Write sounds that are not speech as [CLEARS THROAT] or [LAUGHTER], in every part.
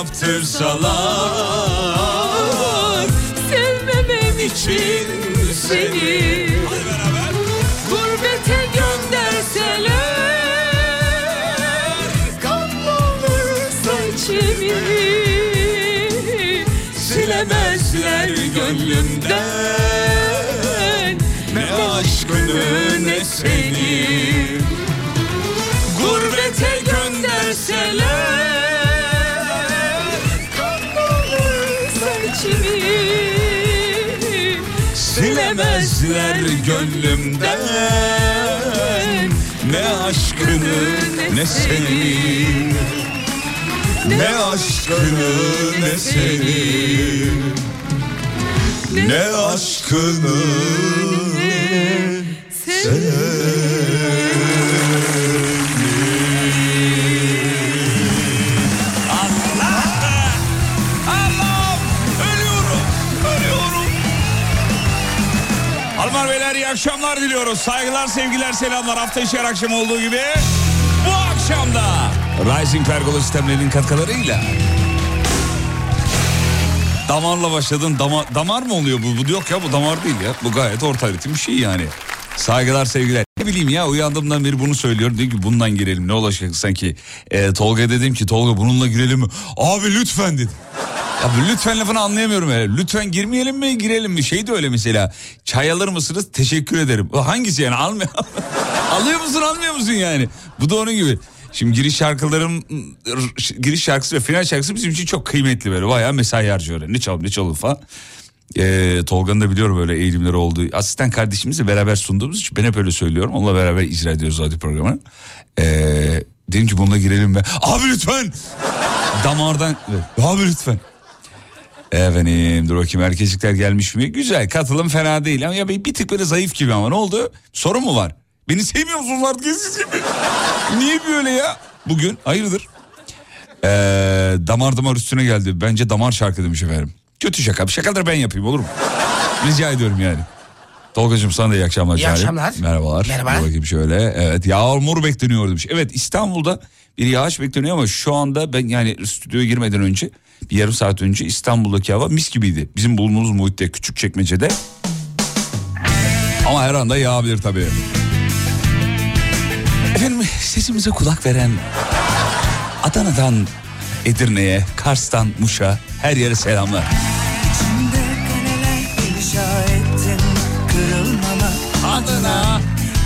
yaptırsalar Sevmemem için seni. Gurbete gönderseler Kan olursa içimi. Silemezler gönlümden. Ne aşkını ne seni Silemezler gönlümden. Ne aşkını ne seni Ne aşkını ne seni Ne aşkını Allah'ım diliyoruz. Saygılar, sevgiler, selamlar. Hafta içi akşam olduğu gibi bu akşam da Rising Pergola sistemlerinin katkılarıyla Damarla başladın. Damar, damar mı oluyor bu? Bu yok ya bu damar değil ya. Bu gayet orta ritim bir şey yani. Saygılar sevgiler. Ne bileyim ya uyandığımdan beri bunu söylüyorum. Dedim ki bundan girelim ne olacak sanki. Ee, Tolga dedim ki Tolga bununla girelim mi? Abi lütfen dedim. Abi lütfen lafını anlayamıyorum öyle. Lütfen girmeyelim mi girelim mi? Şey de öyle mesela. Çay alır mısınız? Teşekkür ederim. Hangisi yani? Almıyor. [LAUGHS] Alıyor musun almıyor musun yani? Bu da onun gibi. Şimdi giriş şarkılarım giriş şarkısı ve final şarkısı bizim için çok kıymetli böyle. Bayağı mesai harcıyor. Ne çalalım ne çalalım falan. Ee, Tolga'nın da biliyorum öyle eğilimleri olduğu. Asistan kardeşimizle beraber sunduğumuz için ben hep öyle söylüyorum. Onunla beraber icra ediyoruz radyo programını. Ee, dedim ki bununla girelim be. Abi lütfen. Damardan. Abi lütfen. Efendim dur bakayım erkekler gelmiş mi? Güzel katılım fena değil ama ya bir, tık böyle zayıf gibi ama ne oldu? Sorun mu var? Beni sevmiyor musunuz artık eskisi gibi? Niye böyle ya? Bugün hayırdır? Ee, damar damar üstüne geldi. Bence damar şarkı demiş efendim. Kötü şaka. Bir şakadır ben yapayım olur mu? Rica ediyorum yani. Tolgacığım sana da iyi akşamlar. İyi akşamlar. Merhabalar. Merhaba. Dur bakayım şöyle. Evet yağmur bekleniyor demiş. Evet İstanbul'da bir yağış bekleniyor ama şu anda ben yani stüdyoya girmeden önce bir yarım saat önce İstanbul'daki hava mis gibiydi. Bizim bulunduğumuz muhitte küçük çekmecede. Ama her anda yağabilir tabii. Efendim sesimize kulak veren Adana'dan Edirne'ye, Kars'tan Muş'a her yere selamlar.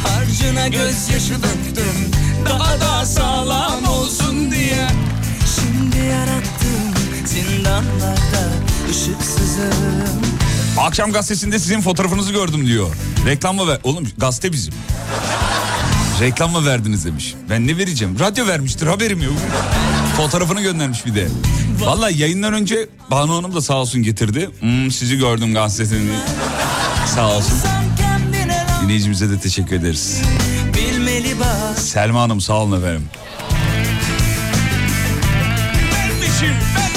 Harcına gözyaşı döktüm Daha da sağlam olsun diye Şimdi yarattığım zindanlarda ışıksızım Akşam gazetesinde sizin fotoğrafınızı gördüm diyor. Reklam mı ver? Oğlum gazete bizim. Reklam mı verdiniz demiş. Ben ne vereceğim? Radyo vermiştir haberim yok. Fotoğrafını göndermiş bir de. Valla yayından önce Banu Hanım da sağ olsun getirdi. Hmm, sizi gördüm gazetesini. Sağ olsun. Dinleyicimize de teşekkür ederiz. Selma Hanım sağ olun efendim. Benmişim, benmişim.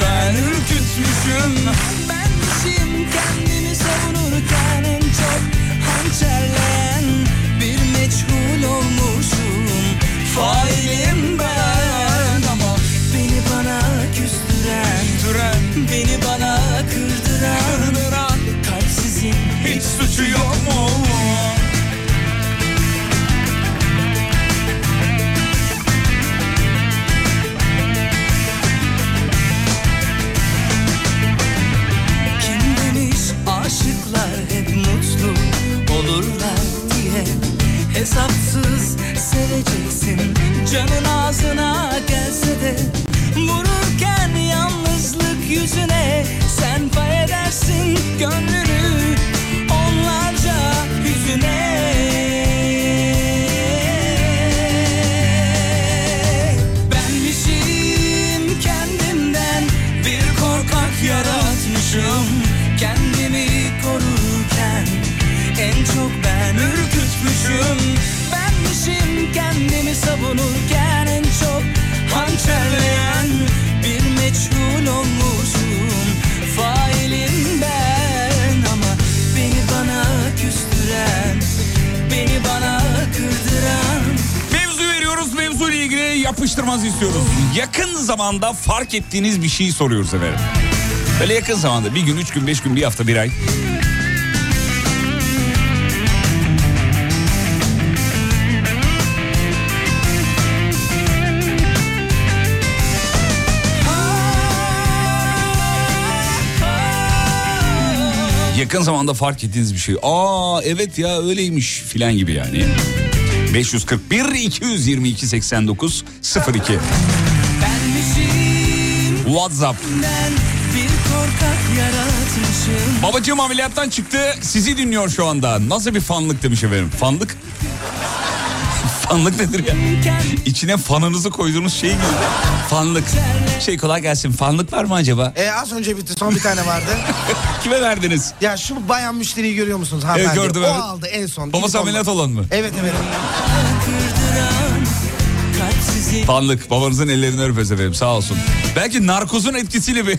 Ben ürkütmüşüm. Benmişim kendimi savunurken en çok hançerleyen bir meçhul olmuşum. Failim ben ama beni bana küstüren Beni bana kırdıran Kalpsizin hiç suçu yok mu? Hesapsız seveceksin. Canın ağzına gelse de Vururken yalnızlık yüzüne sen pay edersin. Gönlünü yapıştırmaz istiyoruz. Yakın zamanda fark ettiğiniz bir şeyi soruyoruz efendim. Böyle yakın zamanda bir gün, üç gün, beş gün, bir hafta, bir ay. Yakın zamanda fark ettiğiniz bir şey. Aa evet ya öyleymiş filan gibi yani. 541 222 89 02 Benmişim WhatsApp. Babacığım ameliyattan çıktı sizi dinliyor şu anda. Nasıl bir fanlık demiş efendim. Fanlık? Fanlık nedir ya? İçine fanınızı koyduğunuz şey gibi. Fanlık. Şey kolay gelsin fanlık var mı acaba? E, az önce bitti son bir tane vardı. [LAUGHS] Kime verdiniz? ya şu bayan müşteriyi görüyor musunuz hanımefendi? gördüm, o evet. aldı en son. Babası ameliyat olan mı? Evet evet. Fanlık babanızın ellerini öperiz efendim sağ olsun. Belki narkozun etkisiyle bir... [LAUGHS]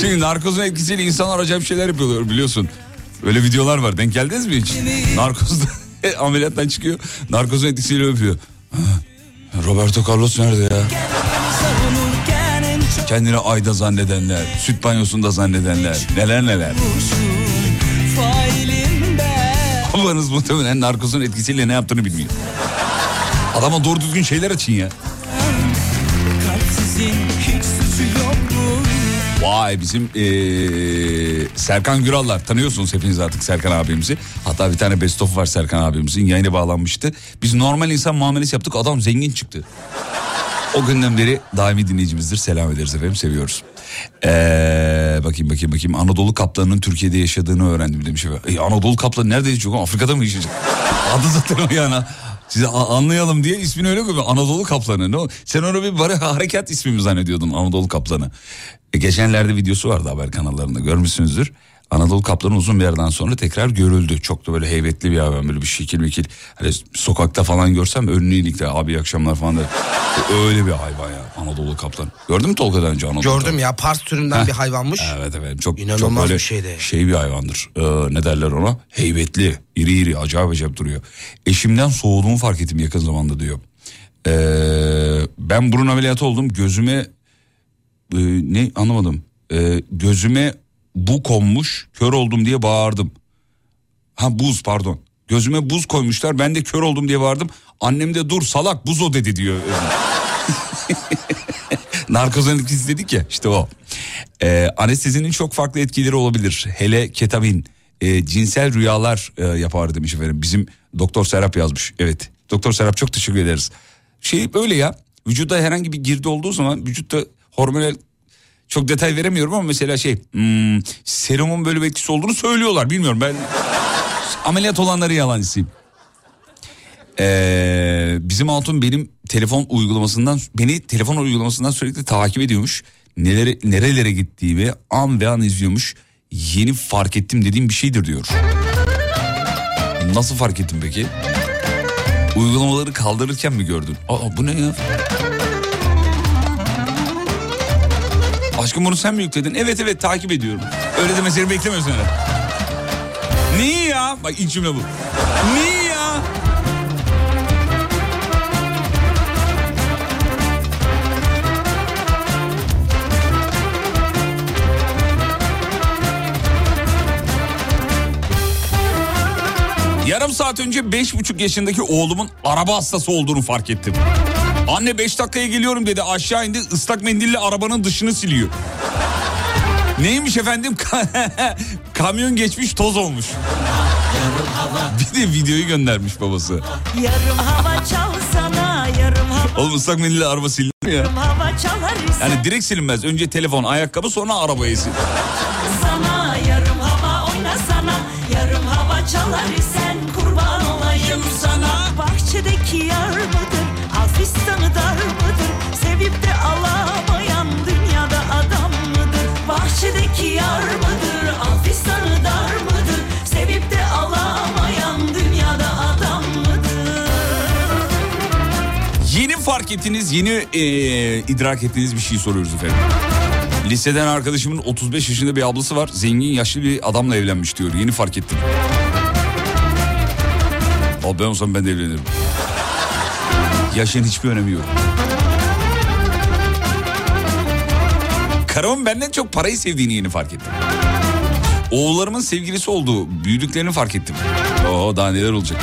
Çünkü narkozun etkisiyle insanlar acayip şeyler yapıyorlar biliyorsun. Öyle videolar var denk geldiniz mi hiç? Narkozda ameliyattan çıkıyor narkozun etkisiyle öpüyor. Roberto Carlos nerede ya? Kendini ayda zannedenler, süt banyosunda zannedenler, neler neler. Babanız muhtemelen narkozun etkisiyle ne yaptığını bilmiyor. Adama doğru düzgün şeyler açın ya. Vay bizim eee, Serkan Gürallar tanıyorsunuz hepiniz artık Serkan abimizi. Hatta bir tane best of var Serkan abimizin yayını bağlanmıştı. Biz normal insan muamelesi yaptık adam zengin çıktı. O günden beri daimi dinleyicimizdir. Selam ederiz efendim seviyoruz. Ee, bakayım bakayım bakayım Anadolu kaplanının Türkiye'de yaşadığını öğrendim demiş. E, Anadolu kaplanı nerede yaşıyor? Afrika'da mı yaşayacak? Adı zaten o yani. Size a- anlayalım diye ismini öyle koyuyor. Anadolu kaplanı. Ne? Sen onu bir bari harekat ismi mi zannediyordun Anadolu kaplanı? E, geçenlerde videosu vardı haber kanallarında görmüşsünüzdür. Anadolu kaplanı uzun bir yerden sonra tekrar görüldü. Çok da böyle heybetli bir hayvan böyle bir şekil mekil. Hani sokakta falan görsem önünü iyilikle abi akşamlar falan der. Öyle bir hayvan ya Anadolu kaplanı. Gördün mü Tolga'dan önce Anadolu Gördüm kaplanı? ya Pars türünden Heh. bir hayvanmış. Evet evet çok İnanılmaz çok böyle bir şeydi. şey bir hayvandır. Ee, ne derler ona? Heybetli, iri iri, acayip acayip duruyor. Eşimden soğuduğumu fark ettim yakın zamanda diyor. Ee, ben burun ameliyatı oldum. Gözüme e, ne anlamadım. Ee, gözüme bu konmuş, kör oldum diye bağırdım. Ha buz pardon. Gözüme buz koymuşlar. Ben de kör oldum diye bağırdım. Annem de dur salak buz o dedi diyor. [LAUGHS] Narkozun etkisi dedik ya işte o. Ee, anestezinin çok farklı etkileri olabilir. Hele ketamin, e, cinsel rüyalar e, yapar demiş efendim. Bizim Doktor Serap yazmış. Evet. Doktor Serap çok teşekkür ederiz. Şey böyle ya. vücuda herhangi bir girdi olduğu zaman vücutta hormonal çok detay veremiyorum ama mesela şey hmm, serumun böyle bir etkisi olduğunu söylüyorlar. Bilmiyorum ben ameliyat olanları yalancısıyım. Ee, bizim Altun benim telefon uygulamasından beni telefon uygulamasından sürekli takip ediyormuş. Nelere, nerelere gittiğimi an ve an izliyormuş. Yeni fark ettim dediğim bir şeydir diyor. Nasıl fark ettin peki? Uygulamaları kaldırırken mi gördün? Aa bu ne ya? Aşkım bunu sen mi yükledin? Evet evet takip ediyorum. Öyle demesini beklemiyorsun herhalde. Niye ya? Bak ilk cümle bu. Niye ya? Yarım saat önce beş buçuk yaşındaki oğlumun araba hastası olduğunu fark ettim. Anne beş dakikaya geliyorum dedi aşağı indi ıslak mendille arabanın dışını siliyor. Neymiş efendim? [LAUGHS] Kamyon geçmiş toz olmuş. Bir de videoyu göndermiş babası. Yarım hava çalsana yarım hava Oğlum ıslak mendille araba sildi mi ya? hava çalar Yani direkt silinmez. Önce telefon, ayakkabı sonra arabayı sil. sana yarım hava oynasana yarım hava çalar isen kurban olayım sana bahçedeki yar mıdır alfistanı dar mıdır sevip de alamayan dünyada adam mıdır bahçedeki yar mıdır alfistanı dar mıdır sevip de alamayan dünyada adam mıdır Yeni fark ettiğiniz, yeni eee, idrak ettiğiniz bir şey soruyoruz efendim. Liseden arkadaşımın 35 yaşında bir ablası var. Zengin yaşlı bir adamla evlenmiş diyor. Yeni fark ettim. Abi ben olsam ben de evlenirim. Yaşın hiçbir önemi yok. Karımın benden çok parayı sevdiğini yeni fark ettim. Oğullarımın sevgilisi olduğu büyüdüklerini fark ettim. Oo daha neler olacak.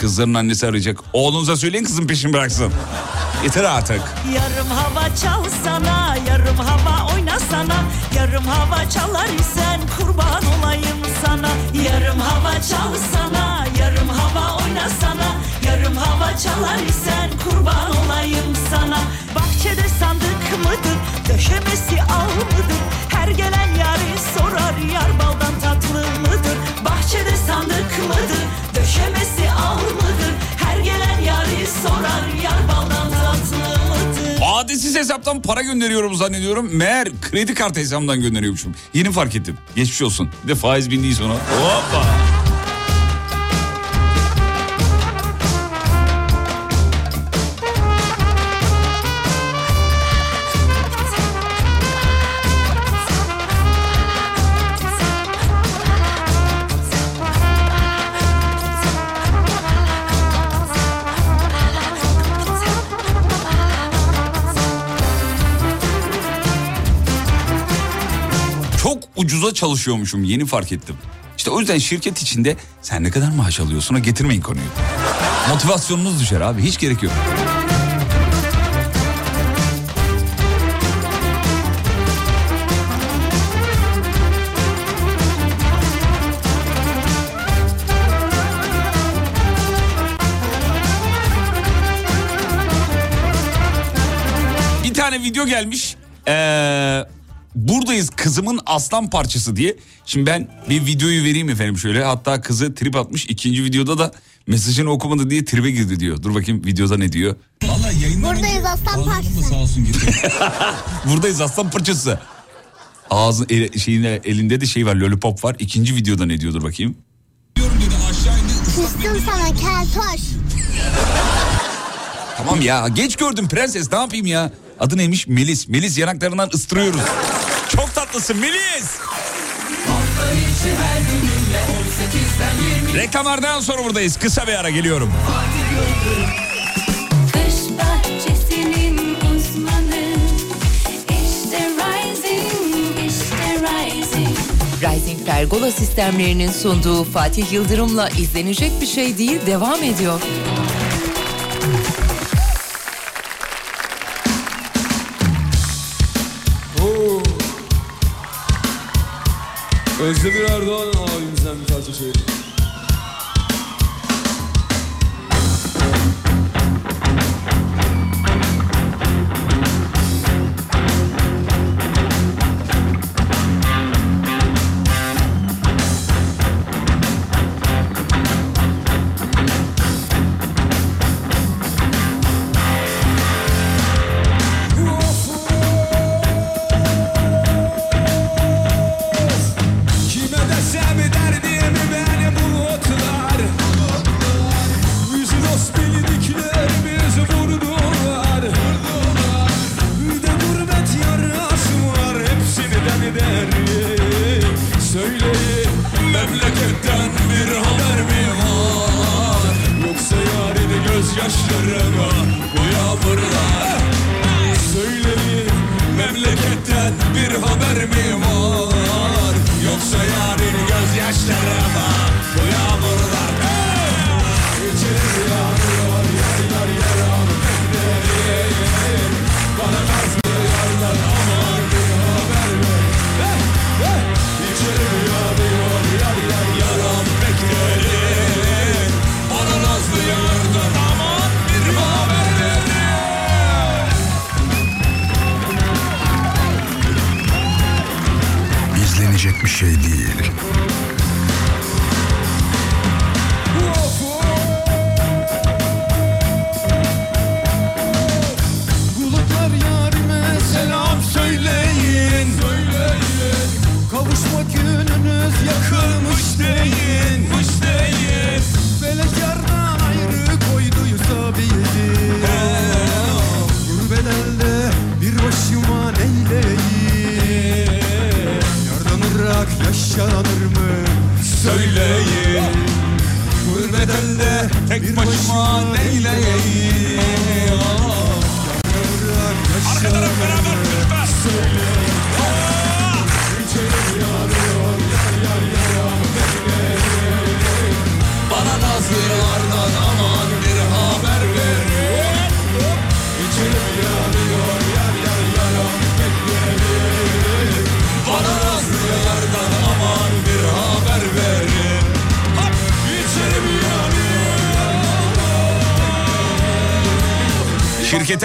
Kızların annesi arayacak. Oğlunuza söyleyin kızın peşini bıraksın. Yeter artık. Yarım hava çalsana, yarım hava oynasana Yarım hava çalar isen kurban olayım sana Yarım hava çalsana, yarım hava oynasana Yarım çalar isen kurban olayım sana Bahçede sandık mıdır, döşemesi al mıdır Her gelen yari sorar, yar baldan tatlı mıdır Bahçede sandık mıdır, döşemesi al mıdır Her gelen yari sorar, yar baldan tatlı mıdır Adesiz hesaptan para gönderiyorum zannediyorum. Meğer kredi kartı hesabımdan gönderiyormuşum. Yeni fark ettim. Geçmiş olsun. Bir de faiz bindiği sonra. Hoppa. Ucuza çalışıyormuşum yeni fark ettim. İşte o yüzden şirket içinde sen ne kadar maaş alıyorsun o getirmeyin konuyu. Motivasyonunuz düşer abi hiç gerek yok. Bir tane video gelmiş. Ee, buradayız kızımın aslan parçası diye. Şimdi ben bir videoyu vereyim efendim şöyle. Hatta kızı trip atmış. ikinci videoda da mesajını okumadı diye tribe girdi diyor. Dur bakayım videoda ne diyor. [LAUGHS] Buradayız aslan parçası. Buradayız aslan parçası. Ağzın el- şeyine, elinde de şey var lollipop var. İkinci videoda ne diyordur bakayım. Küstüm sana keltoş. Tamam ya geç gördüm prenses ne yapayım ya. Adı neymiş? Melis. Melis yanaklarından ıstırıyoruz. Çok tatlısın Melis. Reklamlardan sonra buradayız. Kısa bir ara geliyorum. Uzmanı İşte Rising, işte Rising Rising Pergola sistemlerinin sunduğu Fatih Yıldırım'la izlenecek bir şey değil devam ediyor. Özdemir Erdoğan abimizden bir parça söyleyeyim.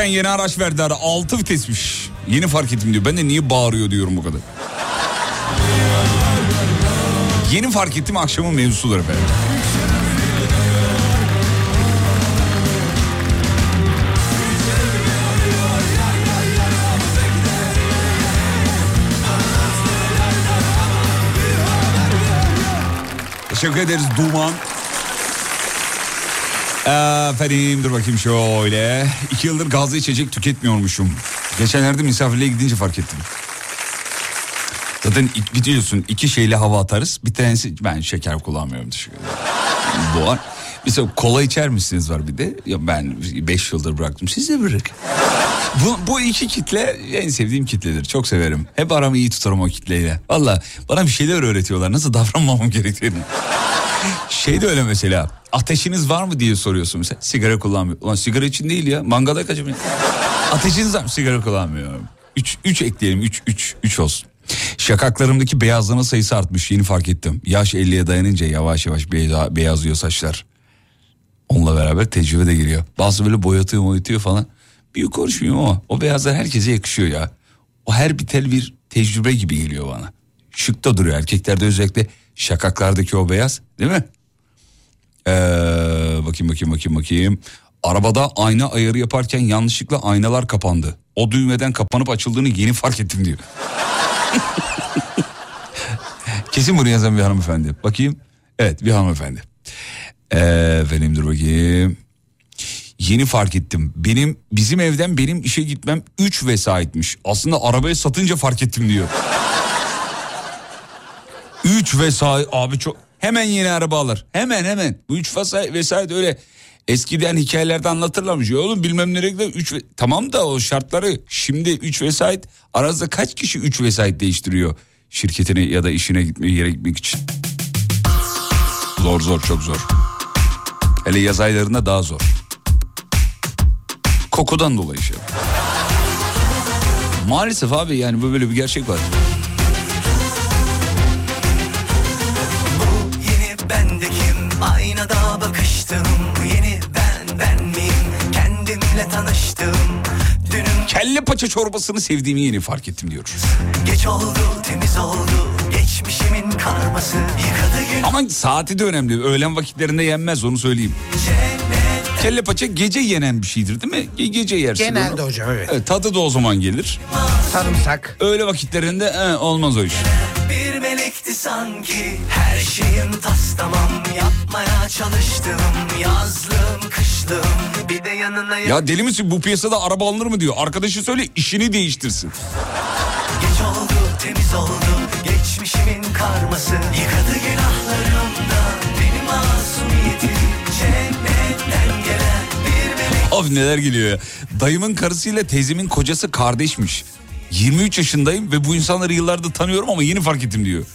Şirketen yeni araç verdiler. 6 vitesmiş. Yeni fark ettim diyor. Ben de niye bağırıyor diyorum bu kadar. Yeni fark ettim akşamın mevzusudur efendim. Teşekkür ederiz Duman. Efendim dur bakayım şöyle. İki yıldır gazlı içecek tüketmiyormuşum. Geçenlerde misafirliğe gidince fark ettim. Zaten biliyorsun iki şeyle hava atarız. Bir tanesi ben şeker kullanmıyorum teşekkür var. [LAUGHS] Mesela kola içer misiniz var bir de. Ya ben 5 yıldır bıraktım. Siz de bırak. [LAUGHS] Bu, bu iki kitle en sevdiğim kitledir. Çok severim. Hep aramı iyi tutarım o kitleyle. Valla bana bir şeyler öğretiyorlar. Nasıl davranmamam gerektiğini. Şey de öyle mesela. Ateşiniz var mı diye soruyorsun mesela. Sigara kullanmıyor. Ulan sigara için değil ya. Mangala kaçım ya. Ateşiniz var mı? Sigara kullanmıyorum. Üç, üç ekleyelim. Üç, üç, üç olsun. Şakaklarımdaki beyazlama sayısı artmış. Yeni fark ettim. Yaş 50'ye dayanınca yavaş yavaş beya- beyazlıyor saçlar. Onunla beraber tecrübe de geliyor. Bazı böyle boyatıyor boyatıyor falan. Büyük konuşmuyor ama o beyazlar herkese yakışıyor ya. O her bir tel bir tecrübe gibi geliyor bana. Şık da duruyor erkeklerde özellikle şakaklardaki o beyaz değil mi? Ee, bakayım bakayım bakayım bakayım. Arabada ayna ayarı yaparken yanlışlıkla aynalar kapandı. O düğmeden kapanıp açıldığını yeni fark ettim diyor. [LAUGHS] Kesin bunu yazan bir hanımefendi. Bakayım. Evet bir hanımefendi. Ee, efendim dur bakayım. Yeni fark ettim. Benim bizim evden benim işe gitmem 3 vesayetmiş. Aslında arabayı satınca fark ettim diyor. 3 vesayet abi çok hemen yeni araba alır. Hemen hemen. Bu 3 vesayet, vesayet öyle eskiden hikayelerde anlatırlarmış. Ya oğlum bilmem nereye gidiyor. Üç ve... Tamam da o şartları şimdi 3 vesayet aranızda kaç kişi 3 vesayet değiştiriyor şirketine ya da işine gitmeye yere gitmek için. Zor zor çok zor. Hele yaz aylarında daha zor. Kokudan dolayı şey. Maalesef abi yani bu böyle bir gerçek var. Kelle paça çorbasını sevdiğimi yeni fark ettim diyor. geç oldu temiz oldu Geçmişimin karması yıkadı gün Ama saati de önemli. Öğlen vakitlerinde yenmez onu söyleyeyim. Kelle paça gece yenen bir şeydir değil mi? Ge- Gece yersin. Genelde onu. hocam evet. Evet, tadı da o zaman gelir. Sarımsak. Öğle vakitlerinde eh, olmaz o iş. Bir melekti sanki her şeyim tas tamam Yapmaya çalıştım yazlım Ya deli misin bu piyasada araba alınır mı diyor. Arkadaşı söyle işini değiştirsin. Geç oldu temiz oldu Geçmişimin karması Yıkadı günahlarımdan Benim masumiyetim Cennetten gelen bir melek Abi neler geliyor ya. Dayımın karısıyla teyzemin kocası kardeşmiş. 23 yaşındayım ve bu insanları yıllardır tanıyorum ama yeni fark ettim diyor.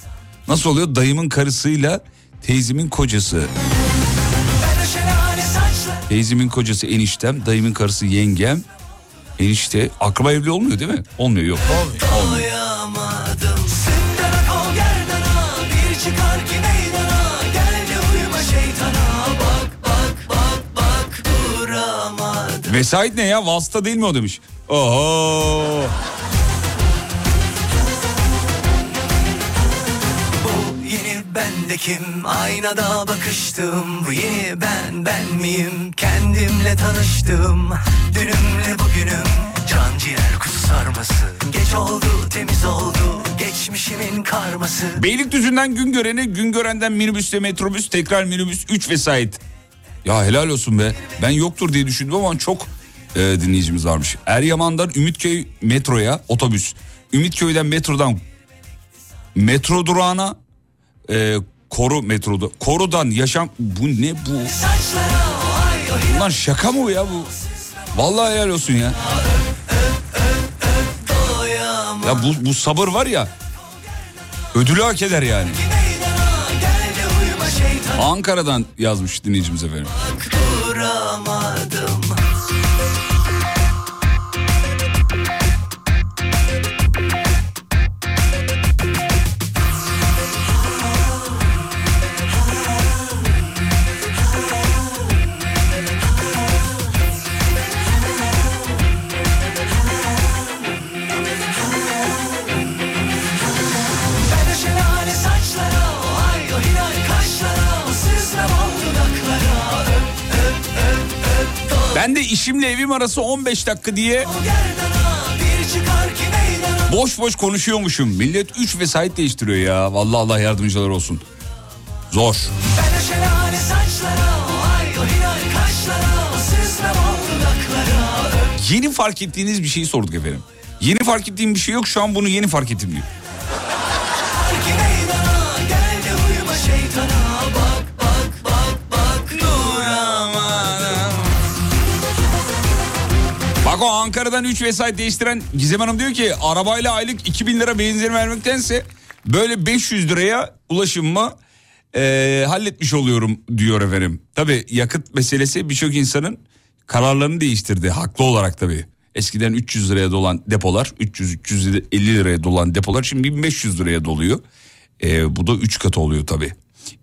Nasıl oluyor? Dayımın karısıyla teyzemin kocası. Teyzemin kocası eniştem, dayımın karısı yengem. Enişte akraba evli olmuyor değil mi? Olmuyor yok. Olmuyor. Vesait ne ya? Vasıta değil mi o demiş. Oho. Yeni bendekim Aynada bakıştım Bu yeni ben ben miyim Kendimle tanıştım Dünümle bugünüm Can ciğer kuzu sarması Geç oldu temiz oldu Geçmişimin karması Beylikdüzü'nden gün görene, gün görenden minibüste metrobüs, tekrar minibüs 3 vesait. Ya helal olsun be. Ben yoktur diye düşündüm ama çok e, dinleyicimiz varmış. Eryaman'dan Ümitköy metroya otobüs. Ümitköy'den metrodan metro durağına e, koru metroda. Korudan yaşam bu ne bu? Bunlar şaka mı ya bu? Vallahi helal olsun ya. Ya bu, bu sabır var ya ödülü hak eder yani. Ankara'dan yazmış dinleyicimiz efendim. Duramadım Ben de işimle evim arası 15 dakika diye boş boş konuşuyormuşum. Millet 3 vesait değiştiriyor ya. Vallahi Allah yardımcılar olsun. Zor. Yeni fark ettiğiniz bir şeyi sorduk efendim. Yeni fark ettiğim bir şey yok şu an bunu yeni fark ettim diyor. Ankara'dan 3 vesait değiştiren Gizem Hanım diyor ki arabayla aylık 2000 lira benzin vermektense böyle 500 liraya ulaşımımı eee, halletmiş oluyorum diyor efendim. Tabi yakıt meselesi birçok insanın kararlarını değiştirdi haklı olarak tabi. Eskiden 300 liraya dolan depolar 300-350 liraya dolan depolar şimdi 1500 liraya doluyor. Eee, bu da 3 katı oluyor tabi.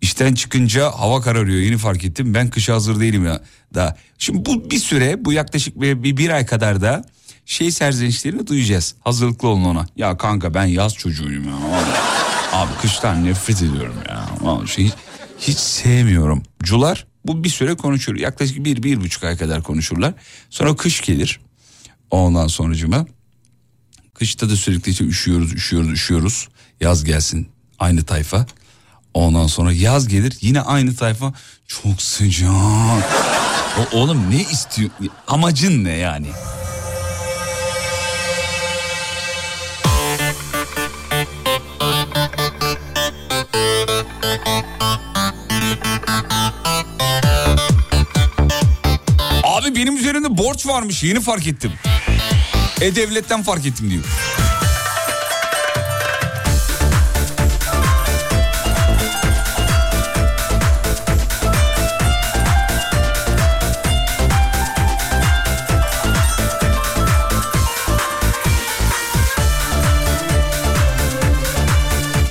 İşten çıkınca hava kararıyor yeni fark ettim ben kışa hazır değilim ya da. Şimdi bu bir süre bu yaklaşık bir, bir, bir ay kadar da şey serzenişlerini duyacağız. Hazırlıklı olun ona. Ya kanka ben yaz çocuğuyum ya. Abi kıştan nefret ediyorum ya. Vallahi şey, hiç, hiç sevmiyorum. Cular bu bir süre konuşur. Yaklaşık bir, bir buçuk ay kadar konuşurlar. Sonra kış gelir. Ondan sonucuma Kışta da sürekli işte üşüyoruz, üşüyoruz, üşüyoruz. Yaz gelsin aynı tayfa. Ondan sonra yaz gelir yine aynı tayfa. Çok sıcak. O, oğlum ne istiyor? Amacın ne yani? Abi benim üzerimde borç varmış yeni fark ettim. E-Devlet'ten fark ettim diyor.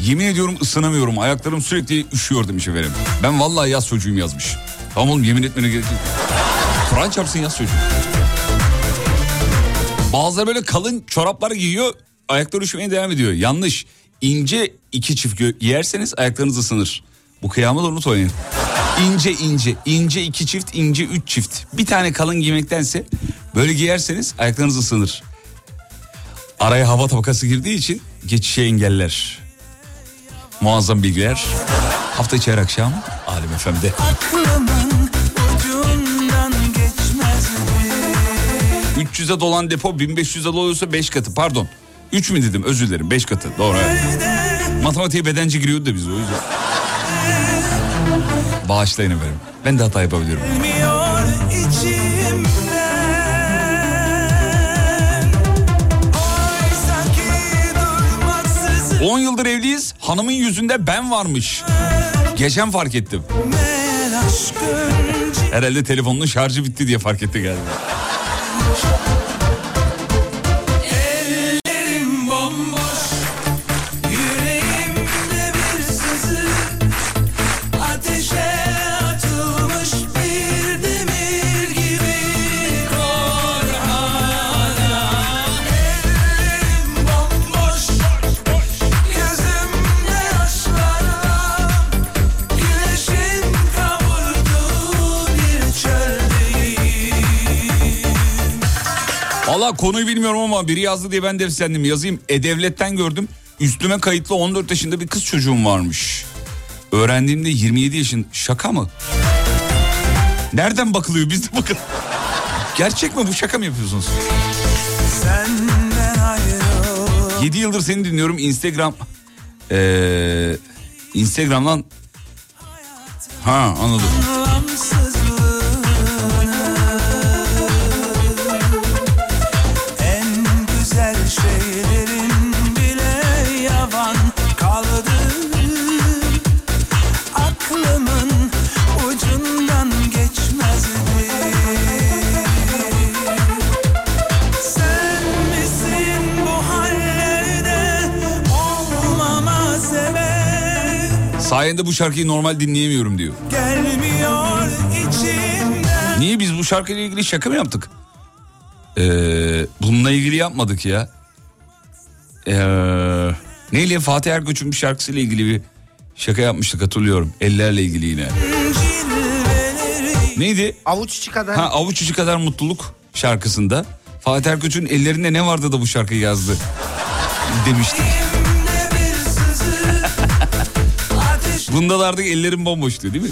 Yemin ediyorum ısınamıyorum. Ayaklarım sürekli üşüyor demiş efendim. Ben vallahi yaz çocuğuyum yazmış. Tamam oğlum yemin etmene gerek yok. Kur'an çarpsın yaz çocuğu. Bazıları böyle kalın çoraplar giyiyor. Ayakları üşümeye devam ediyor. Yanlış. İnce iki çift giyerseniz ayaklarınız ısınır. Bu kıyamı unutmayın. İnce ince, ince iki çift, ince üç çift. Bir tane kalın giymektense böyle giyerseniz ayaklarınız ısınır. Araya hava tabakası girdiği için geçişe engeller. Muazzam bilgiler. Hafta içi her akşam Alem FM'de. Aklımın ucundan geçmez mi? 300'e dolan depo 1500'e doluyorsa 5 katı pardon. 3 mü dedim özür dilerim 5 katı doğru. Matematiğe bedenci giriyordu da biz o yüzden. Bağışlayın efendim. Ben de hata yapabiliyorum. Gelmiyor 10 yıldır evliyiz. Hanımın yüzünde ben varmış. Geçen fark ettim. Herhalde telefonun şarjı bitti diye fark etti galiba. Konuyu bilmiyorum ama biri yazdı diye ben de efsendim. Yazayım. E-Devlet'ten gördüm. Üstüme kayıtlı 14 yaşında bir kız çocuğum varmış. Öğrendiğimde 27 yaşın. Şaka mı? Nereden bakılıyor? Biz de bakın. Gerçek mi bu şaka mı yapıyorsunuz? Senden ayrı 7 yıldır seni dinliyorum Instagram. Ee, Instagram'dan. Ha anladım. Sayende bu şarkıyı normal dinleyemiyorum diyor. Gelmiyor içimden Niye biz bu şarkıyla ilgili şaka mı yaptık? Ee, bununla ilgili yapmadık ya. Ee, neyle Fatih Erkoç'un bir şarkısıyla ilgili bir şaka yapmıştık hatırlıyorum. Ellerle ilgili yine. Neydi? Avuç içi kadar. Ha avuç içi kadar mutluluk şarkısında. Fatih Erkoç'un ellerinde ne vardı da bu şarkıyı yazdı demiştik. Bunda da artık ellerim bomboştu değil mi?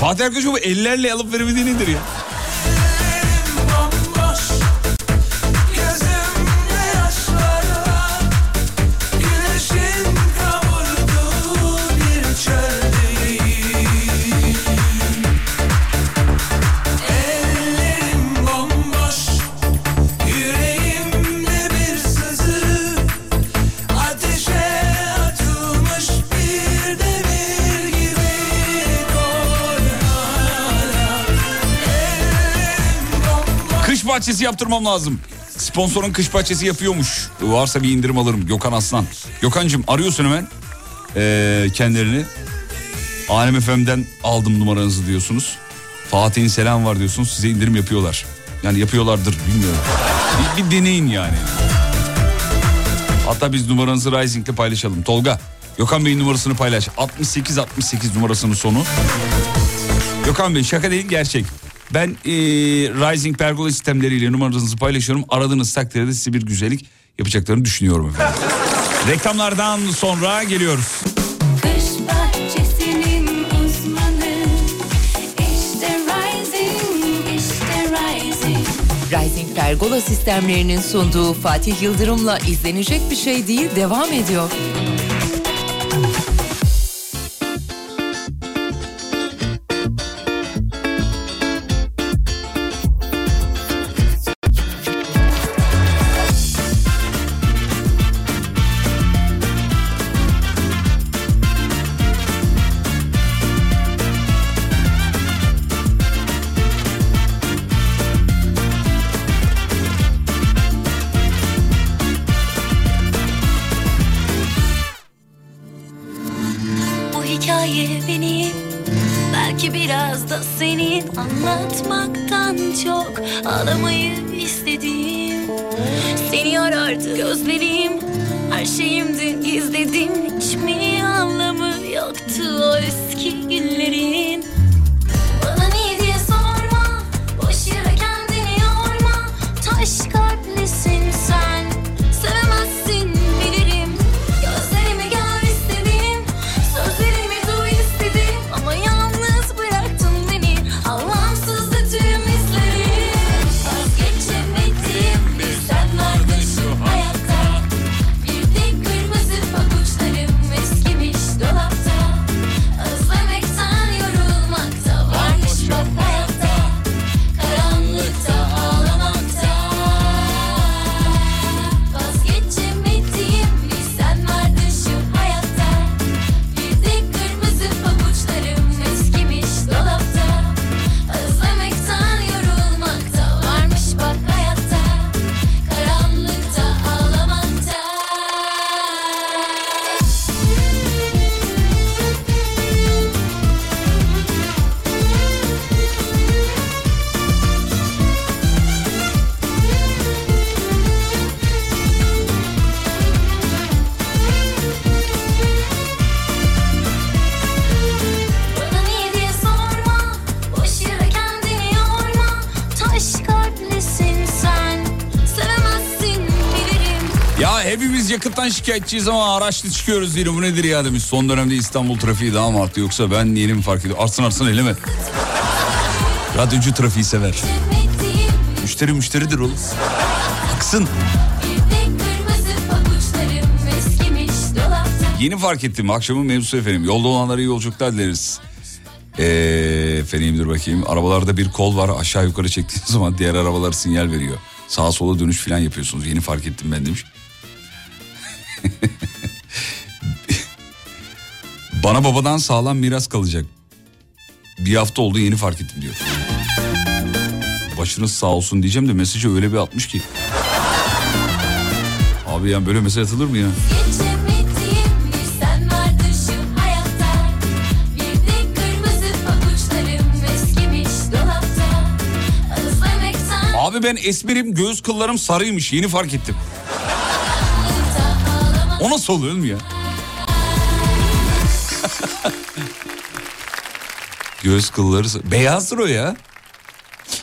Fatih Erkoç'un bu ellerle alıp veremediği nedir ya? Bahçesi yaptırmam lazım. Sponsorun kış bahçesi yapıyormuş. Varsa bir indirim alırım. Gökhan Aslan. Gökhan'cığım arıyorsun hemen. Ee, kendilerini. Alem FM'den aldım numaranızı diyorsunuz. Fatih'in selam var diyorsunuz. Size indirim yapıyorlar. Yani yapıyorlardır bilmiyorum. Bir, bir deneyin yani. Hatta biz numaranızı Rising'le paylaşalım. Tolga, Gökhan Bey'in numarasını paylaş. 68-68 numarasının sonu. Gökhan Bey şaka değil gerçek. Ben eee, Rising Pergola sistemleriyle numaranızı paylaşıyorum. Aradığınız takdirde size bir güzellik yapacaklarını düşünüyorum efendim. [LAUGHS] Reklamlardan sonra geliyoruz. Kış bahçesinin uzmanı İşte Rising, işte Rising Rising Pergola sistemlerinin sunduğu Fatih Yıldırım'la izlenecek bir şey değil devam ediyor. Şikayetçiyiz ama araçlı çıkıyoruz yine bu nedir ya demiş. Son dönemde İstanbul trafiği daha mı arttı yoksa ben yeni mi fark ediyorum? Artsın artsın eleme. Radyocu trafiği sever. Müşteri müşteridir oğlum. Aksın. Yeni fark ettim akşamın mevzusu efendim. Yolda olanlara iyi yolculuklar dileriz. Ee, efendim dur bakayım. Arabalarda bir kol var aşağı yukarı çektiğiniz zaman diğer arabalar sinyal veriyor. Sağa sola dönüş falan yapıyorsunuz. Yeni fark ettim ben demiş. Bana babadan sağlam miras kalacak. Bir hafta oldu yeni fark ettim diyor. Başınız sağ olsun diyeceğim de mesajı öyle bir atmış ki. Abi yani böyle mesaj atılır mı ya? Abi ben esmerim göğüs kıllarım sarıymış yeni fark ettim. O nasıl oluyor mu ya? Göğüs kılları beyazdır o ya.